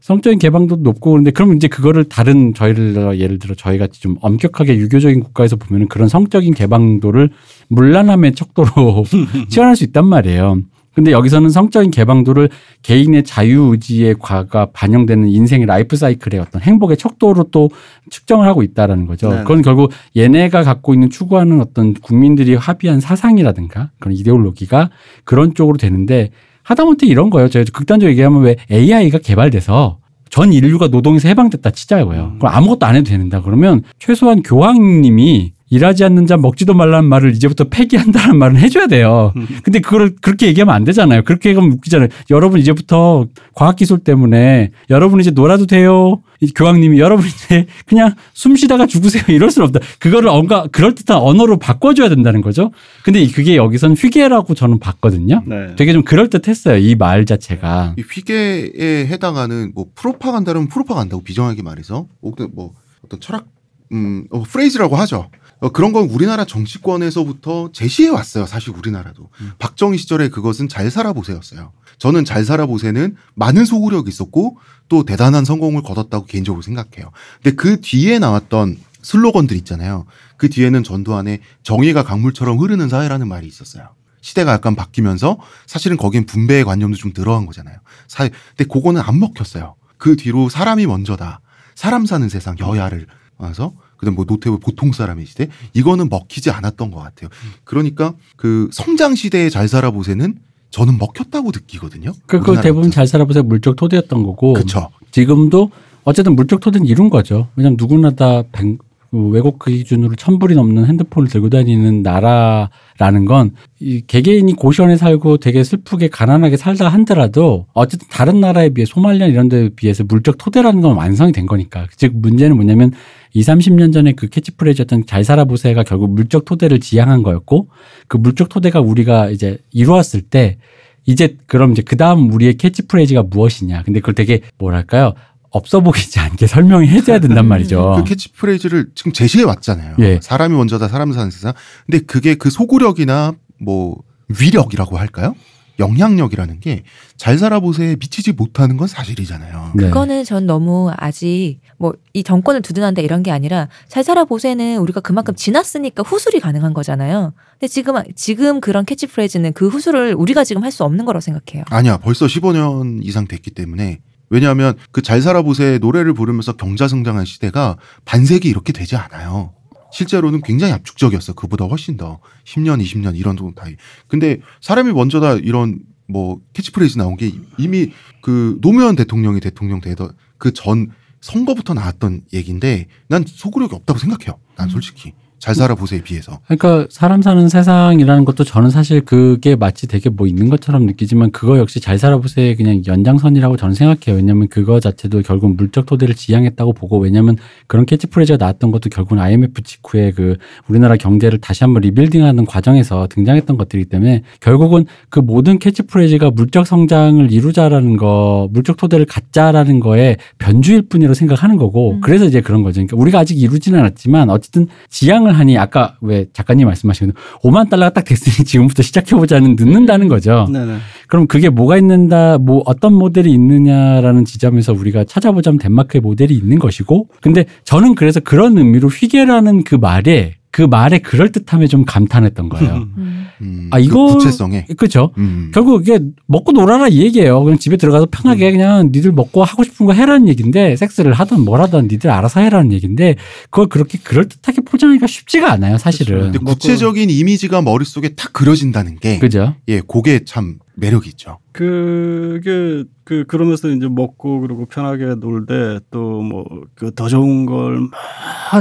성적인 개방도도 높고 그런데 그럼 이제 그거를 다른 저희를 예를 들어 저희 같이 좀 엄격하게 유교적인 국가에서 보면은 그런 성적인 개방도를 문란함의 척도로 치환할 수 있단 말이에요. 근데 여기서는 성적인 개방도를 개인의 자유의지의 과가 반영되는 인생의 라이프 사이클의 어떤 행복의 척도로 또 측정을 하고 있다라는 거죠. 네네. 그건 결국 얘네가 갖고 있는 추구하는 어떤 국민들이 합의한 사상이라든가 그런 이데올로기가 그런 쪽으로 되는데 하다못해 이런 거예요. 제가 극단적으로 얘기하면 왜 AI가 개발돼서 전 인류가 노동에서 해방됐다 치자고요. 음. 그럼 아무것도 안 해도 된다. 그러면 최소한 교황님이 일하지 않는 자 먹지도 말라는 말을 이제부터 폐기한다는 말은 해줘야 돼요. 근데 그걸 그렇게 얘기하면 안 되잖아요. 그렇게 얘기하면 웃기잖아요. 여러분 이제부터 과학기술 때문에 여러분 이제 놀아도 돼요. 이 교황님이 여러분 이제 그냥 숨 쉬다가 죽으세요. 이럴 수는 없다. 그거를 뭔가 그럴듯한 언어로 바꿔줘야 된다는 거죠. 근데 그게 여기선 휘계라고 저는 봤거든요. 네. 되게 좀 그럴듯했어요. 이 말 자체가. 이 휘게에 해당하는 뭐 프로파간다면 프로파간다고 비정하게 말해서 어떤 뭐 어떤 철학 음 어, 프레이즈라고 하죠. 어, 그런 건 우리나라 정치권에서부터 제시해 왔어요. 사실 우리나라도 박정희 시절에 그것은 잘 살아보세였어요. 저는 잘 살아보세는 많은 소구력이 있었고 또 대단한 성공을 거뒀다고 개인적으로 생각해요. 근데 그 뒤에 나왔던 슬로건들 있잖아요. 그 뒤에는 전두환의 정의가 강물처럼 흐르는 사회라는 말이 있었어요. 시대가 약간 바뀌면서 사실은 거긴 분배의 관념도 좀 들어간 거잖아요. 사회, 근데 그거는 안 먹혔어요. 그 뒤로 사람이 먼저다. 사람 사는 세상 여야를 와서 그다음 뭐 노태우 보통 사람의 시대 이거는 먹히지 않았던 것 같아요. 그러니까 그 성장 시대에 잘 살아보세는 저는 먹혔다고 느끼거든요. 그, 그 대부분 잘 살아보세요. 물적 토대였던 거고. 그렇죠. 지금도 어쨌든 물적 토대는 이룬 거죠. 왜냐하면 누구나 다 백- 그 외국 그 기준으로 천 불이 넘는 핸드폰을 들고 다니는 나라라는 건 이 개개인이 고시원에 살고 되게 슬프게 가난하게 살다 한더라도 어쨌든 다른 나라에 비해 소말리아 이런 데에 비해서 물적 토대라는 건 완성이 된 거니까. 즉 문제는 뭐냐면 2, 30년 전에 그 캐치프레이즈였던 잘 살아보세요가 결국 물적 토대를 지향한 거였고 그 물적 토대가 우리가 이제 이루었을 때 이제 그럼 이제 그 다음 우리의 캐치프레이즈가 무엇이냐. 근데 그걸 되게 뭐랄까요. 없어 보이지 않게 설명이 해줘야 된단 말이죠. 그 캐치프레이즈를 지금 제시해 왔잖아요. 예. 사람이 먼저다, 사람 사는 세상. 근데 그게 그 소구력이나 뭐 위력이라고 할까요? 영향력이라는 게 잘 살아보세에 미치지 못하는 건 사실이잖아요. 네. 그거는 전 너무 아직 뭐 이 정권을 두둔한다 이런 게 아니라 잘 살아보세는 우리가 그만큼 지났으니까 후술이 가능한 거잖아요. 근데 지금 지금 그런 캐치프레이즈는 그 후술을 우리가 지금 할 수 없는 거라고 생각해요. 아니야, 벌써 15년 이상 됐기 때문에 왜냐하면 그 잘 살아보세 노래를 부르면서 경제성장한 시대가 반세기 이렇게 되지 않아요. 실제로는 굉장히 압축적이었어. 그보다 훨씬 더 10년, 20년 이런 정도 다이. 근데 사람이 먼저다 이런 뭐 캐치프레이즈 나온 게 이미 그 노무현 대통령이 대통령 되던 그 전 선거부터 나왔던 얘기인데 난 소구력이 없다고 생각해요. 난 솔직히 잘 살아보세에 비해서. 그러니까 사람 사는 세상이라는 것도 저는 사실 그게 마치 되게 뭐 있는 것처럼 느끼지만 그거 역시 잘 살아보세의 그냥 연장선이라고 저는 생각해요. 왜냐하면 그거 자체도 결국 물적 토대를 지향했다고 보고 왜냐하면 그런 캐치프레이즈가 나왔던 것도 결국은 IMF 직후에 그 우리나라 경제를 다시 한번 rebuilding하는 과정에서 등장했던 것들이기 때문에 결국은 그 모든 캐치프레이즈가 물적 성장을 이루자라는 거, 물적 토대를 갖자라는 거에 변주일 뿐이라고 생각하는 거고 음. 그래서 이제 그런 거죠. 그러니까 우리가 아직 이루지는 않았지만 어쨌든 지향을 하니 아까 왜 작가님 말씀하신 5만 달러가 딱 됐으니 지금부터 시작해보자는 늦는다는 거죠. 네네. 그럼 그게 뭐가 있는다, 뭐 어떤 모델이 있느냐라는 지점에서 우리가 찾아보자면 덴마크의 모델이 있는 것이고, 근데 저는 그래서 그런 의미로 hygge라는 그 말에 그 말의 그럴 듯함에 좀 감탄했던 거예요. 음. 음, 아, 그 이거- 구체성에. 그렇죠. 음. 결국 이게 먹고 놀아라 이 얘기예요. 그냥 집에 들어가서 편하게 그냥 니들 먹고 하고 싶은 거 해라는 얘기인데 섹스를 하든 뭘 하든 니들 알아서 해라는 얘기인데 그걸 그렇게 그럴듯하게 포장하기가 쉽지가 않아요, 사실은. 근데 구체적인 이미지가 머릿속에 탁 그려진다는 게, 그죠? 예, 그게 참 매력이 있죠. 그게 그 그러면서 이제 먹고 그리고 편하게 놀되 또 뭐 그 더 좋은 걸뭐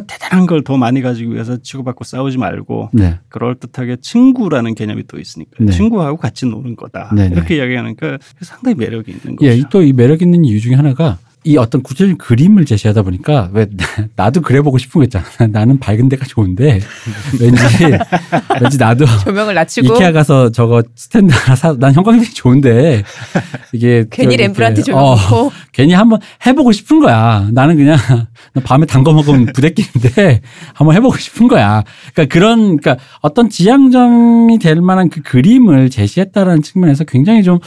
대단한 걸 더 많이 가지기 위해서 치고받고 싸우지 말고 네. 그럴 듯하게 친구라는 개념이 또 있으니까 네. 친구하고 같이 노는 거다 네네. 이렇게 이야기하니까 상당히 매력이 있는 거죠. 예, 또 이 매력 있는 이유 중에 하나가 이 어떤 구체적인 그림을 제시하다 보니까 왜 나도 그려보고 싶은 거 있잖아. 나는 밝은 데가 좋은데 왠지 왠지 나도 조명을 낮추고 이케아 가서 저거 스탠드 하나 사. 난 형광색이 좋은데 이게 괜히 이렇게, 조명 어, 놓고 괜히 한번 해보고 싶은 거야. 나는 그냥 밤에 단거 먹으면 부대끼는데 한번 해보고 싶은 거야. 그러니까 그런 그러니까 어떤 지향점이 될 만한 그 그림을 제시했다라는 측면에서 굉장히 좀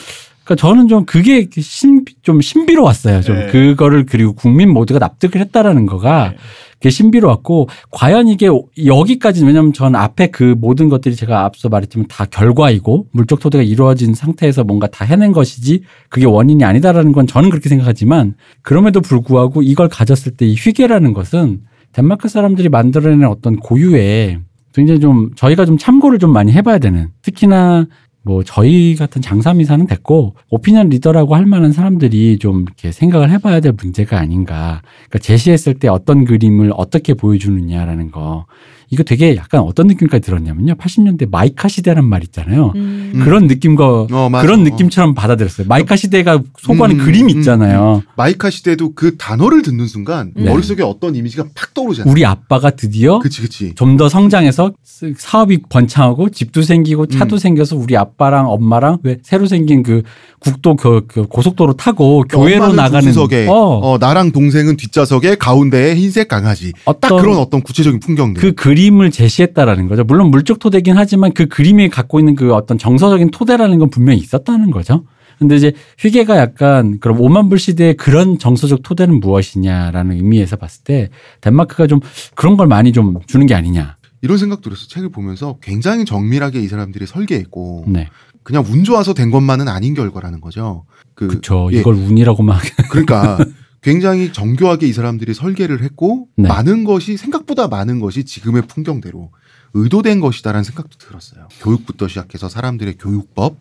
그러니까 저는 좀 그게 신, 좀 신비로웠어요. 좀 네. 그거를 그리고 국민 모두가 납득을 했다라는 거가 네. 그게 신비로웠고 과연 이게 여기까지 왜냐하면 전 앞에 그 모든 것들이 제가 앞서 말했지만 다 결과이고 물적 토대가 이루어진 상태에서 뭔가 다 해낸 것이지 그게 원인이 아니다라는 건 저는 그렇게 생각하지만 그럼에도 불구하고 이걸 가졌을 때 이 휘게라는 것은 덴마크 사람들이 만들어내는 어떤 고유의 굉장히 좀 저희가 좀 참고를 좀 많이 해봐야 되는 특히나 뭐 저희 같은 장사미사는 됐고 오피니언 리더라고 할 만한 사람들이 좀 이렇게 생각을 해봐야 될 문제가 아닌가. 그러니까 제시했을 때 어떤 그림을 어떻게 보여주느냐라는 거. 이거 되게 약간 어떤 느낌까지 들었냐면요. 80년대 마이카 시대란 말 있잖아요. 음. 음. 그런 느낌과 어. 그런 어. 느낌처럼 받아들였어요. 마이카 시대가 소구하는 음, 그림이 음, 있잖아요. 마이카 시대도 그 단어를 듣는 순간 네. 머릿속에 어떤 이미지가 팍 떠오르잖아요. 우리 아빠가 드디어 그치, 그치. 좀더 성장해서 스- 사업이 번창하고 집도 생기고 차도 음. 생겨서 우리 아빠랑 엄마랑 왜 새로 생긴 그 국도 교, 그 고속도로 타고 교회로 나가는 조수석에, 어, 어, 나랑 동생은 뒷좌석에 가운데에 흰색 강아지. 딱 어떤 그런 어떤 구체적인 풍경들. 그 그림 을 제시했다라는 거죠. 물론 물적 토대긴 하지만 그 그림이 갖고 있는 그 어떤 정서적인 토대라는 건 분명히 있었다는 거죠. 근데 이제 휘게가 약간 그럼 5만 불 시대의 그런 정서적 토대는 무엇이냐라는 의미에서 봤을 때 덴마크가 좀 그런 걸 많이 좀 주는 게 아니냐. 이런 생각 들었어. 책을 보면서 굉장히 정밀하게 이 사람들이 설계했고 네. 그냥 운 좋아서 된 것만은 아닌 결과라는 거죠. 그 그렇죠. 예, 이걸 운이라고만 그러니까 굉장히 정교하게 이 사람들이 설계를 했고 네. 많은 것이 생각보다 많은 것이 지금의 풍경대로 의도된 것이다라는 생각도 들었어요. 교육부터 시작해서 사람들의 교육법,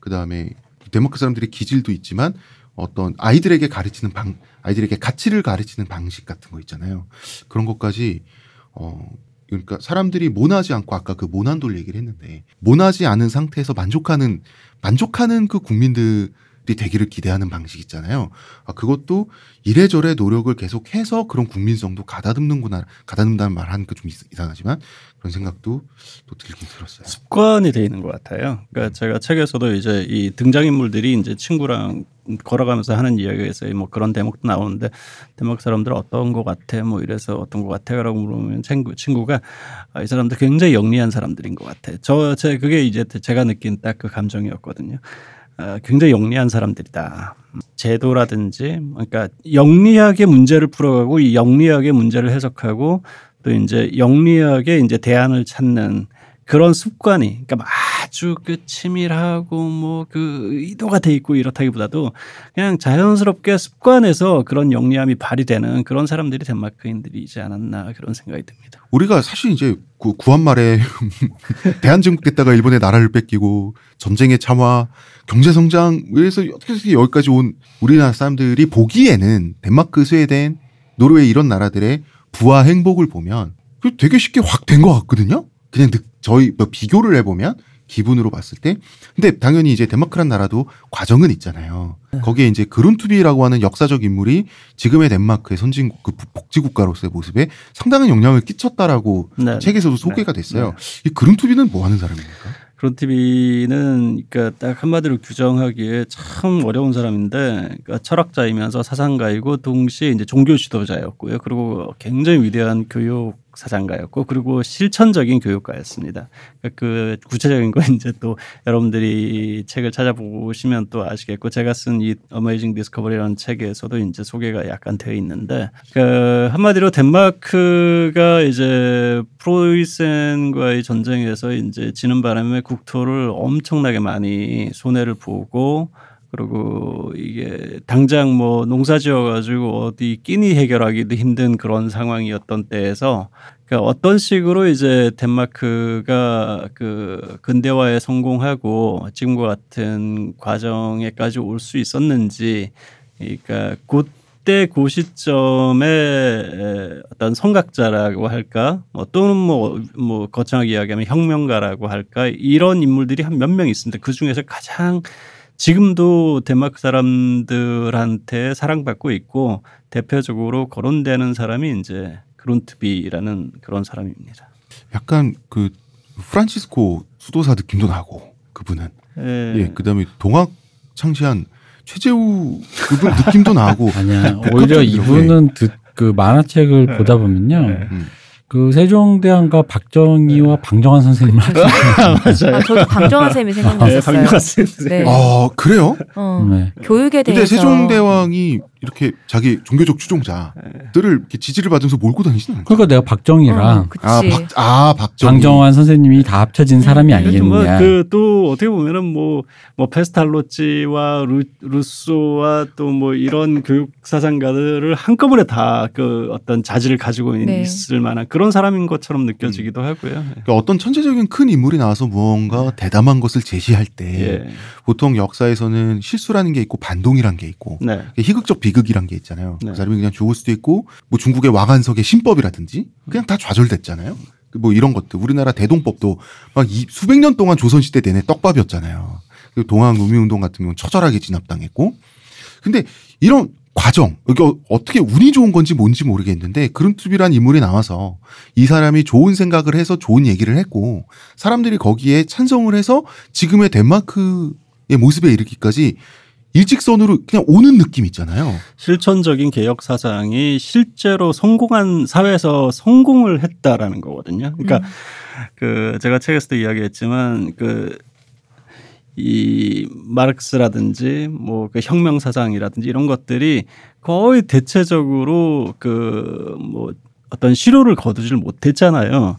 그 다음에 덴마크 사람들의 기질도 있지만 어떤 아이들에게 가르치는 방, 아이들에게 가치를 가르치는 방식 같은 거 있잖아요. 그런 것까지 어 그러니까 사람들이 모나지 않고 아까 그 모난돌 얘기를 했는데 모나지 않은 상태에서 만족하는 만족하는 그 국민들이 되기를 기대하는 방식 있잖아요. 아, 그것도 이래저래 노력을 계속해서 그런 국민성도 가다듬는구나 가다듬다는 말 하니까 좀 이상- 이상하지만 그런 생각도 또 들긴 들었어요. 습관이 돼 있는 것 같아요. 그러니까 제가 책에서도 이제 이 등장인물들이 이제 친구랑 걸어가면서 하는 있어요. 뭐 그런 대목도 나오는데 덴마크 사람들 어떤 것 같아? 뭐 이래서 어떤 것 같아라고 물으면 친구 친구가 아, 이 사람들 굉장히 영리한 사람들인 것 같아. 저 제 그게 이제 제가 느낀 딱 그 감정이었거든요. 아, 굉장히 영리한 사람들이다. 제도라든지 그러니까 영리하게 문제를 풀어가고 이 영리하게 문제를 해석하고 또 이제 영리하게 이제 대안을 찾는 그런 습관이 그러니까 아주 그 치밀하고 뭐 그 의도가 돼 있고 이렇다기보다도 그냥 자연스럽게 습관에서 그런 영리함이 발휘되는 그런 사람들이 덴마크인들이지 않았나 그런 생각이 듭니다. 우리가 사실 이제 그 구한 말에 대한민국됐다가 일본의 나라를 뺏기고 전쟁의 참화, 경제 성장에서 어떻게 여기까지 온 우리나라 사람들이 보기에는 덴마크, 스웨덴, 노르웨이 이런 나라들의 부와 행복을 보면 그 되게 쉽게 확 된 것 같거든요. 그냥 느- 저희 뭐 비교를 해보면 기분으로 봤을 때 근데 당연히 이제 덴마크란 나라도 과정은 있잖아요. 거기에 이제 그룬투비라고 하는 역사적 인물이 지금의 덴마크의 선진국 그 복지 국가로서의 모습에 상당한 영향을 끼쳤다라고 네. 책에서도 소개가 됐어요. 이 그룬투비는 뭐 하는 사람입니까? TV는 그러니까 딱 한마디로 규정하기에 참 어려운 사람인데 그러니까 철학자이면서 사상가이고 동시에 이제 종교 지도자였고요. 그리고 굉장히 위대한 교육 사상가였고 그리고 실천적인 교육가였습니다. 그러니까 그 구체적인 건 이제 또 여러분들이 책을 찾아보시면 또 아시겠고 제가 쓴 이 어메이징 디스커버리라는 책에서도 이제 소개가 약간 되어 있는데 그 한마디로 덴마크가 이제 프로이센과의 전쟁에서 이제 지는 바람에 국토를 엄청나게 많이 손해를 보고 그리고 이게 당장 뭐 농사 지어 가지고 어디 끼니 해결하기도 힘든 그런 상황이었던 때에서 그러니까 어떤 식으로 이제 덴마크가 그 근대화에 성공하고 지금과 같은 과정에까지 올 수 있었는지 그러니까 그때 그 시점에 에, 어떤 성각자라고 할까 뭐 또는 뭐, 뭐 거창하게 이야기하면 혁명가라고 할까 이런 인물들이 한 몇 명 있습니다. 그 중에서 가장 지금도 덴마크 사람들한테 사랑받고 있고 대표적으로 거론되는 사람이 이제 그룬트비라는 그런 사람입니다. 약간 그 프란치스코 수도사 느낌도 나고 그분은 예. 예 그다음에 동학 창시한 최재우 그분 느낌도 나고 아니야. 오히려 이분은 듣, 그 만화책을 보다 보면요. 음. 그 세종대왕과 박정희와 방정환 선생님을 하시는 맞아요. 아, 저도 방정환 쌤이 네, 생각났었어요. 방금 네. 아 그래요? 어, 네. 교육에 근데 대해서 세종대왕이 이렇게 자기 종교적 추종자들을 이렇게 지지를 받으면서 몰고 다니시는? 그러니까 내가 박정희랑 어, 그치. 아, 박, 아 박정희. 방정환 선생님이 다 합쳐진 사람이 아니겠느냐. 그또 어떻게 보면은 뭐, 뭐 페스탈로치와 루, 루소와 또 뭐 이런 교육 사상가들을 한꺼번에 다 그 어떤 자질을 가지고 네. 있을 만한 그런 사람인 것처럼 느껴지기도 하고요. 그러니까 어떤 천재적인 큰 인물이 나와서 무언가 대담한 것을 제시할 때 예. 보통 역사에서는 실수라는 게 있고 반동이란 게 있고 네. 희극적 비극이란 게 있잖아요. 네. 그 사람이 그냥 죽을 수도 있고 뭐 중국의 왕한석의 신법이라든지 그냥 다 좌절됐잖아요. 뭐 이런 것들 우리나라 대동법도 막 이 수백 년 동안 조선 시대 내내 떡밥이었잖아요. 그리고 동학 노미운동 같은 경우는 처절하게 진압당했고 근데 이런 과정 이게 어떻게 운이 좋은 건지 뭔지 모르겠는데 그룬투비란 인물이 나와서 이 사람이 좋은 생각을 해서 좋은 얘기를 했고 사람들이 거기에 찬성을 해서 지금의 덴마크의 모습에 이르기까지 일직선으로 그냥 오는 느낌 있잖아요. 실천적인 개혁 사상이 실제로 성공한 사회에서 성공을 했다라는 거거든요. 그러니까 그 제가 책에서도 이야기했지만 그 이 마르크스라든지 뭐 그 혁명 사상이라든지 이런 것들이 거의 대체적으로 그 뭐 어떤 실효를 거두질 못했잖아요.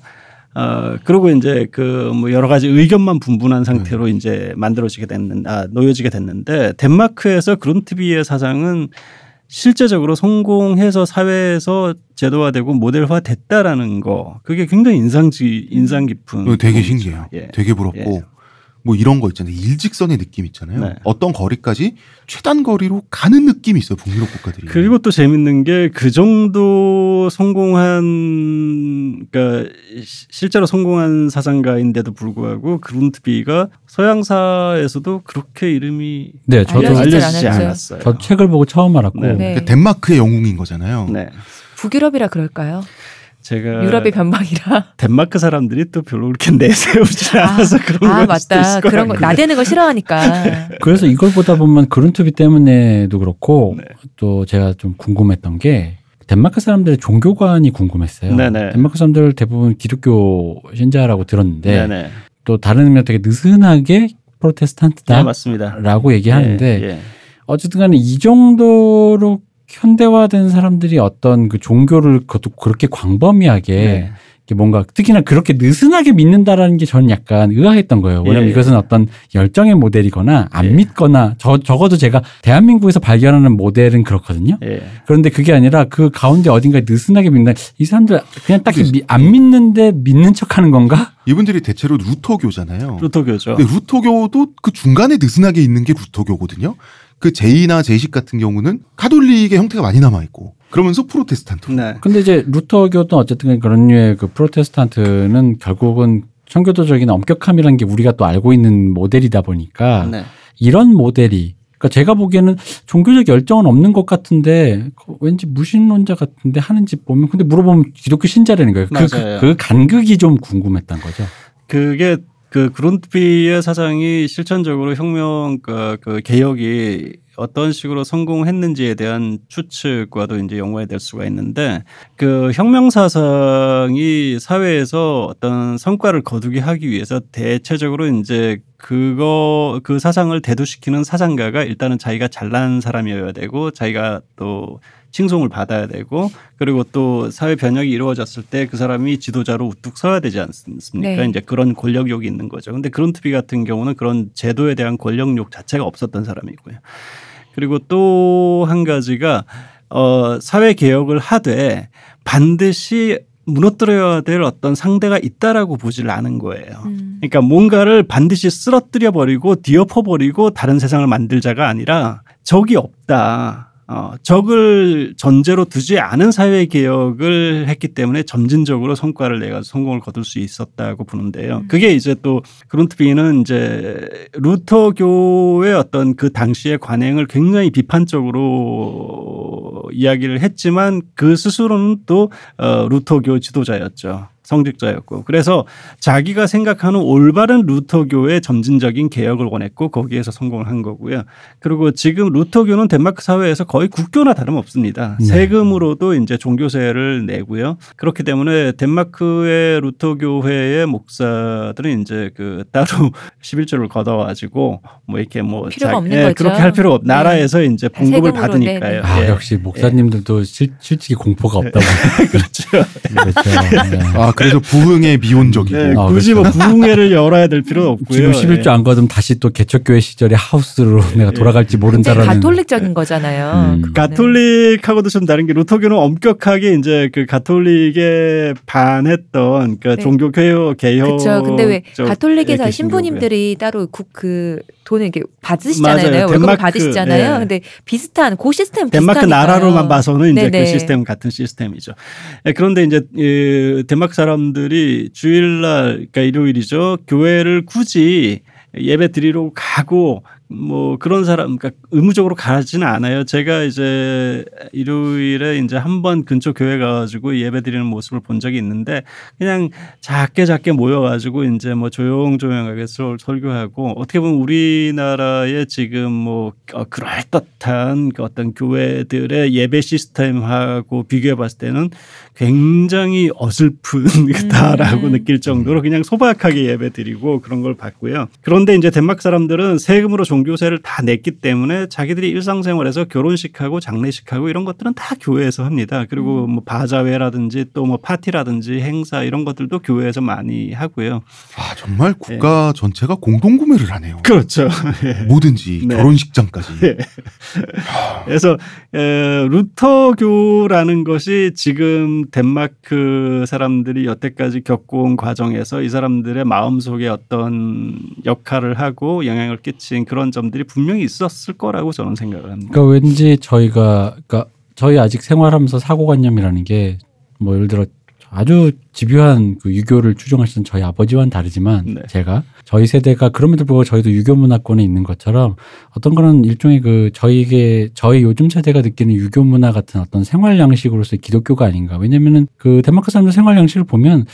어, 그리고 이제 그 뭐 여러 가지 의견만 분분한 상태로 이제 만들어지게 됐는, 아, 놓여지게 됐는데 덴마크에서 그룬트비의 사상은 실제적으로 성공해서 사회에서 제도화되고 모델화 됐다라는 거 그게 굉장히 인상지 인상 깊은 이거 되게. 신기해요. 예. 되게 부럽고 예. 뭐 이런 거 있잖아요. 일직선의 느낌 있잖아요. 네. 어떤 거리까지 최단 거리로 가는 느낌이 있어요. 북유럽 국가들이. 그리고 또 재밌는 게 그 정도 성공한 그러니까 시- 실제로 성공한 사상가인데도 불구하고 그룬트비가 서양사에서도 그렇게 이름이 네, 저도 알려지지. 않았어요. 저 책을 보고 처음 알았고 네. 네. 그러니까 덴마크의 영웅인 거잖아요. 네. 북유럽이라 그럴까요? 제가 유럽의 변방이라. 덴마크 사람들이 또 별로 그렇게 내세우지 않아서 그런 아걸 수도 맞다. 그런 거. 나대는 거 싫어하니까. 그래서 이걸 보다 보면 그룬투비 때문에도 그렇고 네. 또 제가 좀 궁금했던 게 덴마크 사람들의 종교관이 궁금했어요. 네네. 덴마크 사람들 대부분 기독교 신자라고 들었는데 네네. 또 다른 의미로 되게 느슨하게 네, 프로테스탄트다라고 맞습니다. 얘기하는데 예, 예. 어쨌든 간에 이 정도로 현대화된 사람들이 어떤 그 종교를 그것도 그렇게 광범위하게 네. 이렇게 뭔가 특히나 그렇게 느슨하게 믿는다라는 게 저는 약간 의아했던 거예요. 왜냐면 예. 이것은 어떤 열정의 모델이거나 안 예. 믿거나 저 적어도 제가 대한민국에서 발견하는 모델은 그렇거든요. 예. 그런데 그게 아니라 그 가운데 어딘가에 느슨하게 믿는 이 사람들 그냥 딱히 미- 안 믿는데 믿는 척 하는 건가? 이분들이 대체로 루터교잖아요. 루터교죠. 근데 루터교도 그 중간에 느슨하게 있는 게 루터교거든요. 그 제이나 제이식 같은 경우는 카톨릭의 형태가 많이 남아 있고 그러면서 프로테스탄트. 네. 근데 이제 루터교도 어쨌든 그런 류의 그 프로테스탄트는 결국은 청교도적인 엄격함이라는 게 우리가 또 알고 있는 모델이다 보니까 네. 이런 모델이 그러니까 제가 보기에는 종교적 열정은 없는 것 같은데 그 왠지 무신론자 같은데 하는 집 보면 근데 물어보면 기독교 신자라는 거예요. 그, 맞아요. 그, 그 간극이 좀 궁금했던 거죠. 그게 그 그룬트비의 사상이 실천적으로 혁명 그, 그 개혁이 어떤 식으로 성공했는지에 대한 추측과도 이제 연관이 될 수가 있는데 그 혁명 사상이 사회에서 어떤 성과를 거두게 하기 위해서 대체적으로 이제 그거 그 사상을 대두시키는 사상가가 일단은 자기가 잘난 사람이어야 되고 자기가 또 칭송을 받아야 되고 그리고 또 사회 변혁이 이루어졌을 때 그 사람이 지도자로 우뚝 서야 되지 않습니까? 네. 이제 그런 권력욕이 있는 거죠. 근데 그룬트비 같은 경우는 그런 제도에 대한 권력욕 자체가 없었던 사람이고요. 그리고 또 한 가지가 어 사회 개혁을 하되 반드시 무너뜨려야 될 어떤 상대가 있다라고 보질 않은 거예요. 음. 그러니까 뭔가를 반드시 쓰러뜨려 버리고 뒤엎어 버리고 다른 세상을 만들자가 아니라 적이 없다. 어, 적을 전제로 두지 않은 사회 개혁을 했기 때문에 점진적으로 성과를 내가 성공을 거둘 수 있었다고 보는데요. 그게 이제 또 그룬트비는 이제 루터교의 어떤 그 당시의 관행을 굉장히 비판적으로 이야기를 했지만 그 스스로는 또 어, 루터교 지도자였죠. 성직자였고 그래서 자기가 생각하는 올바른 루터교의 점진적인 개혁을 원했고 거기에서 성공을 한 거고요. 그리고 지금 루터교는 덴마크 사회에서 거의 국교나 다름없습니다. 네. 세금으로도 이제 종교세를 내고요. 그렇기 때문에 덴마크의 루터교회의 목사들은 이제 그 따로 11조를 걷어가지고 뭐 이렇게 뭐 필요가 자- 없는 예, 거죠. 그렇게 할 필요 없. 네. 나라에서 이제 봉급을 받으니까요. 아 예. 역시 목사님들도 실, 솔직히 공포가 없다고 그렇죠. 그렇죠. 네. 아 그래서 부흥의 미온적이고. 네, 아, 굳이 그렇죠. 뭐 부흥회를 열어야 될 필요는 없고요. 지금 11조 안 거두면 다시 또 개척교회 시절의 하우스로 내가 돌아갈지 굉장히 모른다라는 가톨릭적인 거잖아요. 음. 그거는. 가톨릭하고도 좀 다른 게 루터교는 엄격하게 이제 그 가톨릭에 반했던 그 네. 종교 개혁 개혁 그렇죠. 근데 왜쪽 가톨릭에서 신부님들이 따로 국그 돈을 이렇게 받으시잖아요. 맞아요. 월급을 덴마크, 받으시잖아요. 예. 근데 비슷한 그 시스템 덴마크 비슷하니까요. 나라로만 봐서는 이제 네네. 그 시스템 같은 시스템이죠. 예, 그런데 이제 이 덴마크 사람들이 주일날 그러니까 일요일이죠. 교회를 굳이 예배 드리러 가고 뭐 그런 사람 그러니까 의무적으로 가지는 않아요. 제가 이제 일요일에 이제 한 번 근처 교회 가가지고 예배 드리는 모습을 본 적이 있는데 그냥 작게 작게 모여가지고 이제 뭐 조용조용하게 설- 설교하고 어떻게 보면 우리나라의 지금 뭐 어, 그럴듯한 그 어떤 교회들의 예배 시스템하고 비교해 봤을 때는 굉장히 어설픈다라고 음. 느낄 정도로 그냥 소박하게 예배 드리고 그런 걸 봤고요. 그런데 이제 덴마크 사람들은 세금으로 종 교세를 다 냈기 때문에 자기들이 일상생활에서 결혼식하고 장례식하고 이런 것들은 다 교회에서 합니다. 그리고 뭐 바자회라든지 또 뭐 파티라든지 행사 이런 것들도 교회에서 많이 하고요. 아 정말 국가 전체가 공동 구매를 하네요. 그렇죠. 뭐든지 네. 결혼식장까지. 그래서 에, 루터교라는 것이 지금 덴마크 사람들이 여태까지 겪어온 과정에서 이 사람들의 마음 속에 어떤 역할을 하고 영향을 끼친 그런 점들이 분명히 있었을 거라고 저는 생각을 합니다. 그러니까 왠지 저희가 그러니까 저희 아직 생활하면서 사고관념이라는 게 뭐 예를 들어 아주 집요한 그 유교를 추종하시던 저희 아버지와는 다르지만 네. 제가 저희 세대가 그럼에도 불구하고 저희도 유교 문화권에 있는 것처럼 어떤 거는 일종의 그 저희에게 저희 요즘 세대가 느끼는 유교 문화 같은 어떤 생활 양식으로서의 기독교가 아닌가 왜냐면은 그 덴마크 사람들 생활 양식을 보면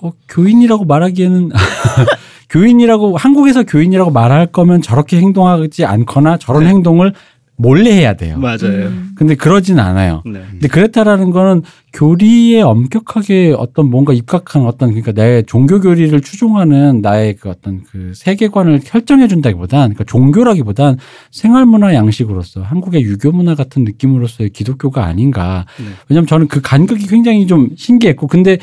어, 교인이라고 말하기에는 교인이라고 한국에서 교인이라고 말할 거면 저렇게 행동하지 않거나 저런 네. 행동을 몰래 해야 돼요. 맞아요. 음. 근데 그러진 않아요. 네. 근데 그랬다라는 거는 교리에 엄격하게 어떤 뭔가 입각한 어떤 그러니까 내 종교 교리를 추종하는 나의 그 어떤 그 세계관을 결정해 준다기보단 그러니까 종교라기보단 생활 문화 양식으로서 한국의 유교 문화 같은 느낌으로서의 기독교가 아닌가. 네. 왜냐하면 저는 그 간극이 굉장히 좀 신기했고 근데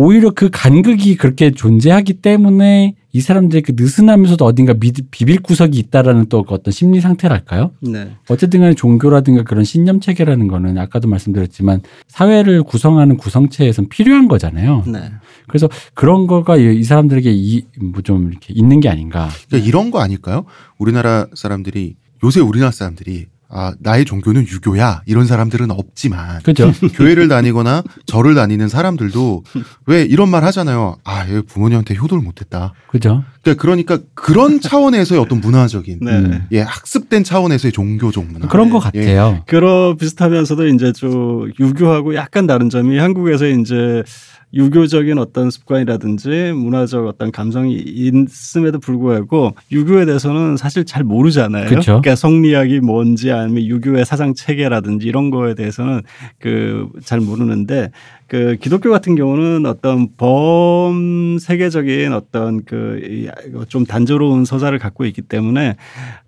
오히려 그 간극이 그렇게 존재하기 때문에 이 사람들의 그 느슨하면서도 어딘가 미- 비빌 구석이 있다라는 또그 어떤 심리 상태랄까요? 네. 어쨌든 간에 종교라든가 그런 신념 체계라는 거는 아까도 말씀드렸지만 사회를 구성하는 구성체에선 필요한 거잖아요. 네. 그래서 그런 거가 이, 이 사람들에게 이 뭐 좀 이렇게 있는 게 아닌가. 그러니까 이런 거 아닐까요? 우리나라 사람들이 요새 우리나라 사람들이 아, 나의 종교는 유교야. 이런 사람들은 없지만 그죠? 교회를 다니거나 절을 다니는 사람들도 왜 이런 말 하잖아요. 아, 얘 부모님한테 효도를 못했다. 그죠? 그러니까, 그러니까 그런 차원에서의 어떤 문화적인 네. 음. 예 학습된 차원에서의 종교적 문화. 그런 것 예. 같아요. 그러 비슷하면서도 이제 좀 유교하고 약간 다른 점이 한국에서 이제 유교적인 어떤 습관이라든지 문화적 어떤 감성이 있음에도 불구하고 유교에 대해서는 사실 잘 모르잖아요. 그쵸. 그러니까 성리학이 뭔지 아니면 유교의 사상 체계라든지 이런 거에 대해서는 그 잘 모르는데 그 기독교 같은 경우는 어떤 범 세계적인 어떤 그 좀 단조로운 서사를 갖고 있기 때문에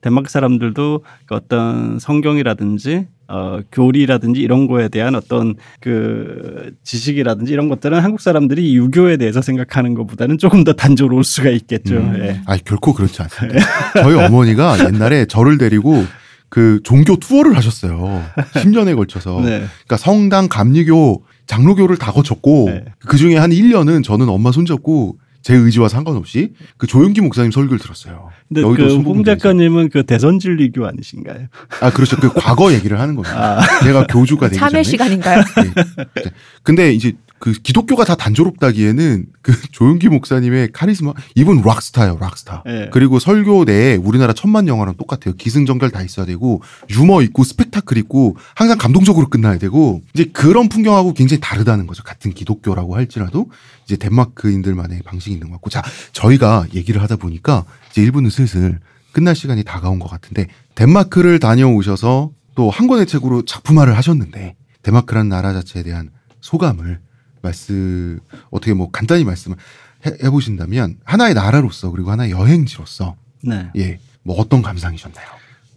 덴마크 사람들도 그 어떤 성경이라든지 어, 교리라든지 이런 거에 대한 어떤 그 지식이라든지 이런 것들은 한국 사람들이 유교에 대해서 생각하는 것보다는 조금 더 단조로울 수가 있겠죠. 음. 예. 아, 결코 그렇지 않습니다. 저희 어머니가 옛날에 저를 데리고 그 종교 투어를 하셨어요. 10년에 걸쳐서. 네. 그러니까 성당, 감리교, 장로교를 다 거쳤고 네. 그 중에 한 1년은 저는 엄마 손잡고 제 의지와 상관없이 그 조영기 목사님 설교를 들었어요. 근데 여의도 그홍 순복음교에서. 작가님은 그 대선 진리교 아니신가요? 아 그렇죠. 그 과거 얘기를 하는 겁니다. 아, 제가 교주가 되기 참여 전에. 시간인가요? 네. 근데 이제 그 기독교가 다 단조롭다기에는 그 조영기 목사님의 카리스마 이분 락스타예요, 락스타. 예. 그리고 설교 내에 우리나라 천만 영화랑 똑같아요. 기승전결 다 있어야 되고 유머 있고 스펙타클 있고 항상 감동적으로 끝나야 되고 이제 그런 풍경하고 굉장히 다르다는 거죠. 같은 기독교라고 할지라도 이제 덴마크인들만의 방식이 있는 것 같고 자 저희가 얘기를 하다 보니까 이제 1부는 슬슬 끝날 시간이 다가온 것 같은데 덴마크를 다녀오셔서 또 한 권의 책으로 작품화를 하셨는데 덴마크라는 나라 자체에 대한 소감을 말씀 어떻게 뭐 간단히 말씀을 해, 해보신다면 하나의 나라로서 그리고 하나의 여행지로서 네. 예 뭐 어떤 감상이셨나요?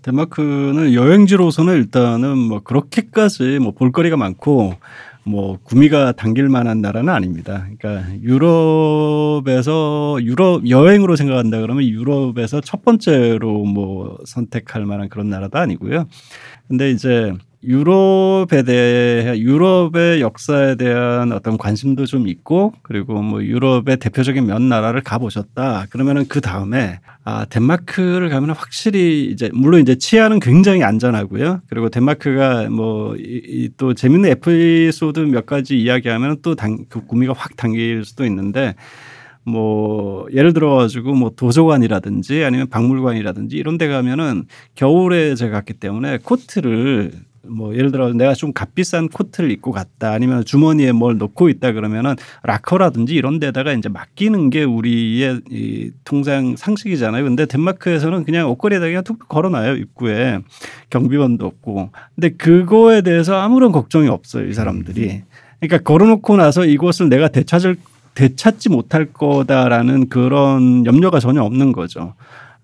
덴마크는 여행지로서는 일단은 뭐 그렇게까지 뭐 볼거리가 많고 뭐 구미가 당길 만한 나라는 아닙니다. 그러니까 유럽에서 유럽 여행으로 생각한다 그러면 유럽에서 첫 번째로 뭐 선택할 만한 그런 나라도 아니고요. 근데 이제 유럽에 대해 유럽의 역사에 대한 어떤 관심도 좀 있고 그리고 뭐 유럽의 대표적인 몇 나라를 가보셨다. 그러면은 그 다음에 아 덴마크를 가면 은 확실히 이제 물론 이제 치안은 굉장히 안전하고요. 그리고 덴마크가 뭐 또 재밌는 에피소드 몇 가지 이야기하면 또그 구미가 확 당길 수도 있는데 뭐 예를 들어 가지고 뭐 도서관이라든지 아니면 박물관이라든지 이런 데 가면은 겨울에 제가 갔기 때문에 코트를 뭐 예를 들어 내가 좀 값비싼 코트를 입고 갔다 아니면 주머니에 뭘 넣고 있다 그러면은 락커라든지 이런 데다가 이제 맡기는 게 우리의 이 통상 상식이잖아요. 근데 덴마크에서는 그냥 옷걸이에다 그냥 툭툭 걸어놔요 입구에 경비원도 없고. 근데 그거에 대해서 아무런 걱정이 없어요 이 사람들이. 그러니까 걸어놓고 나서 이곳을 내가 되찾을 되찾지 못할 거다라는 그런 염려가 전혀 없는 거죠.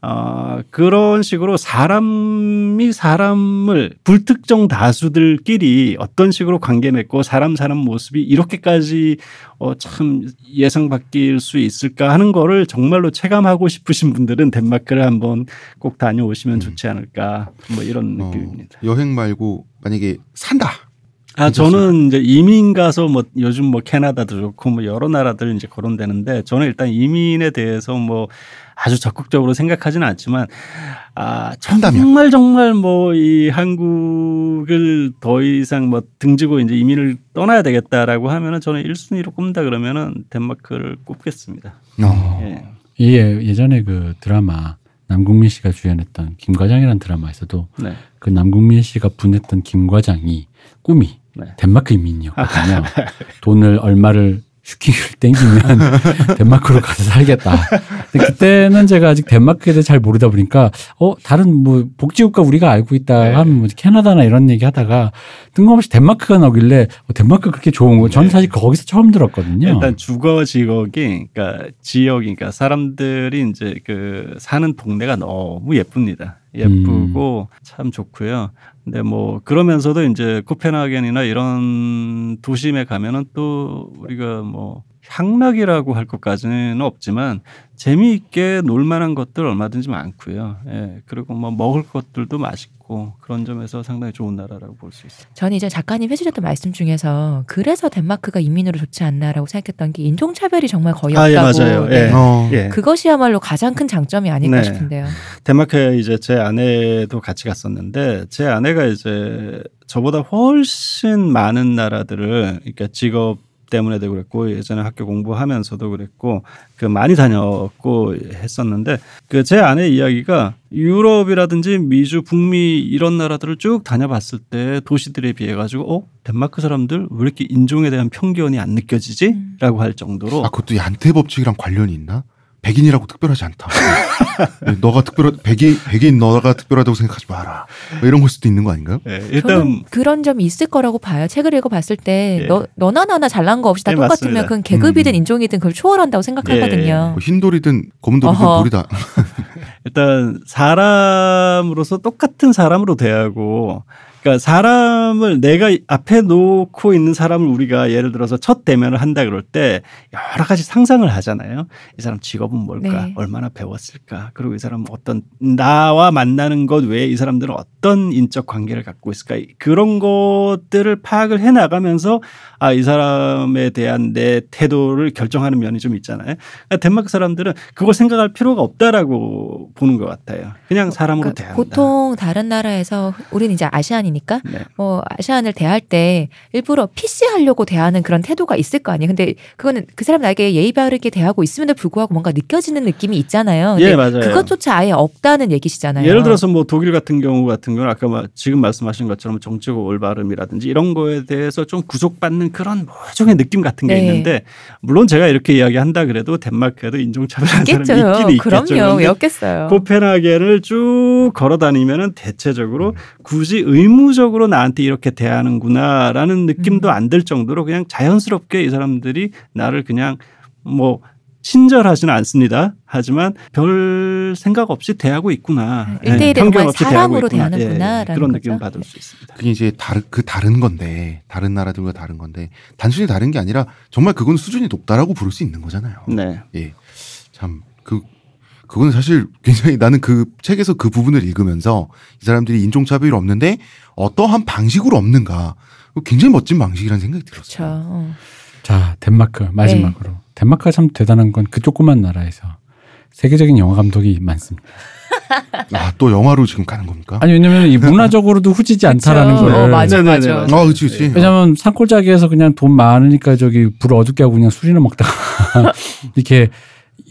어, 그런 식으로 사람이 사람을 불특정 다수들끼리 어떤 식으로 관계 맺고 사람 사람 모습이 이렇게까지 어, 참 예상 바뀔 수 있을까 하는 거를 정말로 체감하고 싶으신 분들은 덴마크를 한번 꼭 다녀오시면 좋지 않을까 뭐 이런 어, 느낌입니다. 여행 말고 만약에 산다. 아. 저는 이제 이민 가서 뭐 요즘 뭐 캐나다도 좋고 뭐 여러 나라들 이제 거론되는데 저는 일단 이민에 대해서 뭐 아주 적극적으로 생각하지는 않지만 아, 한다면? 정말 정말 뭐 이 한국을 더 이상 뭐 등지고 이제 이민을 떠나야 되겠다라고 하면은 저는 1순위로 꼽는다 그러면은 덴마크를 꼽겠습니다. 어. 예. 이게 예전에 그 드라마 남궁민 씨가 주연했던 김과장이라는 드라마에서도 네. 그 남궁민 씨가 분했던 김과장이 꿈이 네. 덴마크 이민이었거든요. 돈을 얼마를 슈킹을 땡기면 덴마크로 가서 살겠다. 근데 그때는 제가 아직 덴마크에 대해 잘 모르다 보니까 어 다른 뭐 복지국가 우리가 알고 있다 네. 하면 뭐 캐나다나 이런 얘기 하다가 뜬금없이 덴마크가 나오길래 어, 덴마크 그렇게 좋은 거 저는 네. 사실 거기서 처음 들었거든요. 일단 주거 지역이 그러니까 지역이 그러니까 사람들이 이제 그 사는 동네가 너무 예쁩니다. 예쁘고 참 좋고요. 근데 뭐 그러면서도 이제 코펜하겐이나 이런 도심에 가면은 또 우리가 뭐 향락이라고 할 것까지는 없지만 재미있게 놀 만한 것들 얼마든지 많고요. 예, 그리고 뭐 먹을 것들도 맛있 고 그런 점에서 상당히 좋은 나라라고 볼 수 있어요. 저는 이제 작가님 해주셨던 말씀 중에서 그래서 덴마크가 인민으로 좋지 않나라고 생각했던 게 인종차별이 정말 거의 아, 없다고. 예, 맞아요. 네. 예. 어. 예. 그것이야말로 가장 큰 장점이 아닐까 네. 싶은데요. 덴마크에 이제 제 아내도 같이 갔었는데 제 아내가 이제 저보다 훨씬 많은 나라들을 그러니까 직업 때문에도 그랬고 예전에 학교 공부하면서도 그랬고 그 많이 다녔고 했었는데 그 제 아내 이야기가 유럽이라든지 미주 북미 이런 나라들을 쭉 다녀봤을 때 도시들에 비해 가지고 어 덴마크 사람들 왜 이렇게 인종에 대한 편견이 안 느껴지지?라고 할 정도로 아 그것도 얀테 법칙이랑 관련이 있나? 백인이라고 특별하지 않다. 너가 특별하 백인 백인 너가 특별하다고 생각하지 마라. 뭐 이런 걸 수도 있는 거 아닌가요? 예, 저는 일단 그런 점이 있을 거라고 봐요. 책을 읽어봤을 때 예. 너, 너나 나나 잘난 거 없이 다 예, 똑같으면 맞습니다. 그건 계급이든 음. 인종이든 그걸 초월한다고 생각하거든요. 뭐 흰돌이든 검은돌이든 어허. 돌이다. 일단 사람으로서 똑같은 사람으로 대하고 그러니까 사람을 내가 앞에 놓고 있는 사람을 우리가 예를 들어서 첫 대면을 한다 그럴 때 여러 가지 상상을 하잖아요. 이 사람 직업은 뭘까? 네. 얼마나 배웠을까? 그리고 이 사람은 어떤 나와 만나는 것 외에 이 사람들은 어떤 인적 관계를 갖고 있을까? 그런 것들을 파악을 해 나가면서 아, 이 사람에 대한 내 태도를 결정하는 면이 좀 있잖아요. 그러니까 덴마크 사람들은 그걸 생각할 필요가 없다라고 보는 것 같아요. 그냥 사람으로 그러니까 대한다. 보통 다른 나라에서 우리는 이제 아시안이 니까 네. 뭐 아시안을 대할 때 일부러 PC하려고 대하는 그런 태도가 있을 거 아니에요. 근데 그거는 그 사람 나에게 예의 바르게 대하고 있음에도 불구하고 뭔가 느껴지는 느낌이 있잖아요. 예, 맞아요. 그것조차 아예 없다는 얘기시잖아요. 예를 들어서 뭐 독일 같은 경우 같은 경우는 아까 마- 지금 말씀하신 것처럼 정치적 올바름이라든지 이런 거에 대해서 좀 구속받는 그런 모종의 느낌 같은 게 네. 있는데 물론 제가 이렇게 이야기한다 그래도 덴마크에도 인종차별하는 사람이 있겠죠. 있긴 있겠죠. 그럼요. 왜 없겠어요. 코펜하겐을 쭉 걸어 다니면은 대체적으로 굳이 의무 적으로 나한테 이렇게 대하는구나라는 느낌도 음. 안들 정도로 그냥 자연스럽게 이 사람들이 나를 그냥 뭐 친절하지는 않습니다. 하지만 별 생각 없이 대하고 있구나. 네, 일대일에 편견 없이 사람으로 대하고 있구나. 대하는구나라는 그런 거죠. 느낌 을 받을 수 있습니다. 그게 이제 다른 그 다른 건데 다른 나라들과 다른 건데 단순히 다른 게 아니라 정말 그건 수준이 높다라고 부를 수 있는 거잖아요. 네. 예, 참 그 그거는 사실 굉장히 나는 그 책에서 그 부분을 읽으면서 이 사람들이 인종차별이 없는데 어떠한 방식으로 없는가 굉장히 멋진 방식이라는 생각이 그렇죠. 들었어요. 어. 자 덴마크 마지막으로 네. 덴마크가 참 대단한 건 그 조그만 나라에서 세계적인 영화 감독이 많습니다. 아, 또 영화로 지금 가는 겁니까? 아니 왜냐면 이 문화적으로도 후지지 않다라는. 걸 어, 맞아, 맞아. 맞아. 아, 그렇지, 그렇지. 왜냐면 산골짜기에서 그냥 돈 많으니까 저기 불 어둡게 하고 그냥 술이나 먹다가 이렇게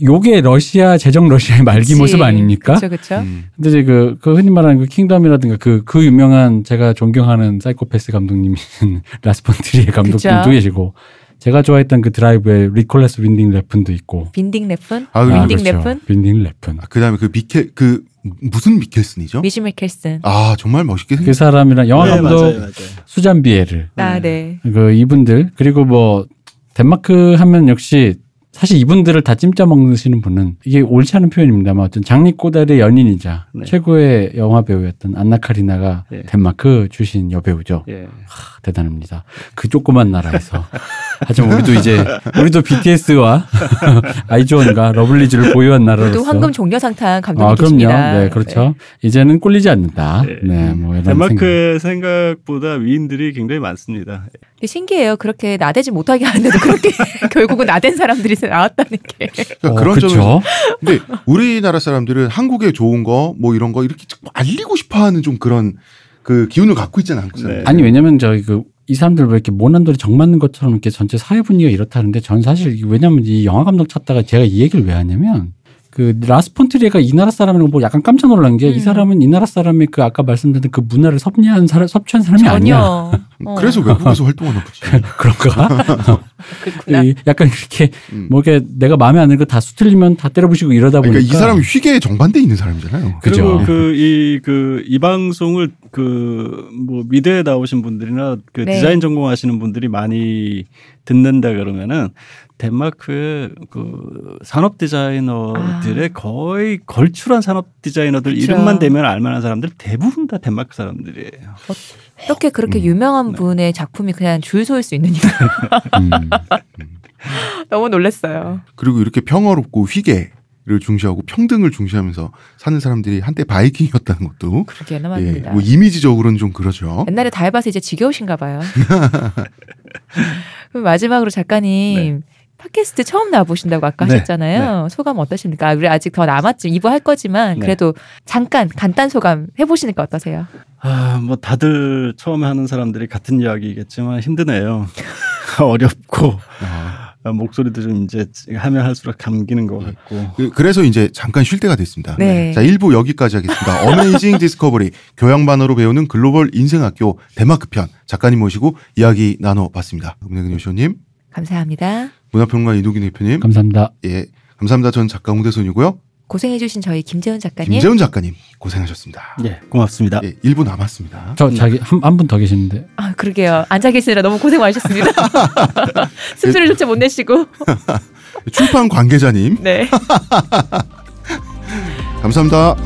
요게 러시아 제정 러시아의 말기 그치. 모습 아닙니까? 그렇죠. 음. 근데 이제 그, 그 흔히 말하는 그 킹덤이라든가 그, 그 유명한 제가 존경하는 사이코패스 감독님인 라스 폰 트리에 감독님도 그쵸. 계시고 제가 좋아했던 그 드라이브의 니콜라스 윈딩 레픈도 있고 윈딩 레픈, 아, 그리고 윈딩 그렇죠. 레픈, 윈딩 레픈. 아, 그다음에 그 미켈 그 무슨 미켈슨이죠? 매즈 미켈슨. 아, 정말 멋있게 그 생겼. 사람이랑 영화 네, 감독 맞아요, 맞아요. 수잔 비에르 아, 네. 그 이분들 그리고 뭐 덴마크 하면 역시 사실 이분들을 다 찜짜 먹으시는 분은 이게 옳지 않은 표현입니다만 어떤 장뤽 고다르의 연인이자 네. 최고의 영화 배우였던 안나 카리나가 예. 덴마크 출신 여배우죠. 예. 하, 대단합니다. 그 조그만 나라에서. 하지만 우리도 이제 우리도 BTS와 아이즈원과 러블리즈를 보유한 나라로서 또 황금 종려 상 탄 감독이 아, 그럼요. 계십니다. 네, 그렇죠. 이제는 꿀리지 않는다. 네. 네, 뭐 이런 생각. 덴마크의 생각 보다 위인들이 굉장히 많습니다. 신기해요. 그렇게 나대지 못하게 하는데도 그렇게 결국은 나댄 사람들이 나왔다는 게. 그러니까 어, 그런? 점에서 근데 우리나라 사람들은 한국에 좋은 거 뭐 이런 거 이렇게 알리고 싶어하는 좀 그런 그 기운을 갖고 있잖아요. 한국 사람들. 네. 아니 왜냐면 저희 그 이 사람들 왜 이렇게 모난돌이 정 맞는 것처럼 이렇게 전체 사회 분위기가 이렇다는데 전 사실 이- 왜냐면 이 영화 감독 찾다가 제가 이 얘기를 왜 하냐면 그 라스폰트리가 이 나라 사람이라고 보고 약간 깜짝 놀란 게이 음. 사람은 이 나라 사람의 그 아까 말씀드린 그 문화를 섭리한 사람 섭취한 사람이 전혀. 아니야. 어, 그래서 외국에서 활동하나 보지. 그런가? 약간 이렇게 음. 뭐 이렇게 내가 마음에 안 드는 거다 수틀리면 다 때려부시고 이러다 보니까 그러니까 이 사람이 휘계에 정반대에 있는 사람이잖아요. 그죠. 그리고 그이 그 이 방송을 그 뭐 미대에 나오신 분들이나 그 네. 디자인 전공하시는 분들이 많이 듣는다 그러면은 덴마크의 그 산업 디자이너들의 거의 걸출한 산업 디자이너들 그쵸. 이름만 대면 알만한 사람들 대부분 다 덴마크 사람들이에요. 어떻게 그렇게 음. 유명한 네. 분의 작품이 그냥 줄 서일 수 있는 이유. 음. 너무 놀랐어요. 그리고 이렇게 평화롭고 희계를 중시하고 평등을 중시하면서 사는 사람들이 한때 바이킹이었다는 것도 그러게 예, 남았습니다. 뭐 이미지적으로는 좀 그러죠. 옛날에 다 해봐서 이제 지겨우신가 봐요. 그럼 마지막으로 작가님 팟캐스트 처음 나와보신다고 아까 네, 하셨잖아요. 소감 어떠십니까? 아, 우리 아직 더 남았지 2부 할 거지만 네. 그래도 잠깐 간단 소감 해보시니까 어떠세요? 아, 뭐 다들 처음에 하는 사람들이 같은 이야기겠지만 힘드네요. 어렵고 아, 아, 목소리도 좀 이제 하면 할수록 감기는 것 같고. 그- 그래서 이제 잠깐 쉴 때가 됐습니다. 네. 자, 1부 여기까지 하겠습니다. 어메이징 디스커버리 교양반어로 배우는 글로벌 인생학교 데마크 편 작가님 모시고 이야기 나눠봤습니다. 문혜근 요시님, 감사합니다. 문화평론가 이동균 대표님, 감사합니다. 예, 감사합니다. 전 작가 홍대선이고요. 고생해주신 저희 김재훈 작가님. 김재훈 작가님 고생하셨습니다. 예, 고맙습니다. 예, 1부 남았습니다. 저 자기 한한분 더 계시는데 아 그러게요. 앉아 계시느라 너무 고생 많으셨습니다. 숨소리조차 못 내시고. 출판 관계자님 네. 감사합니다.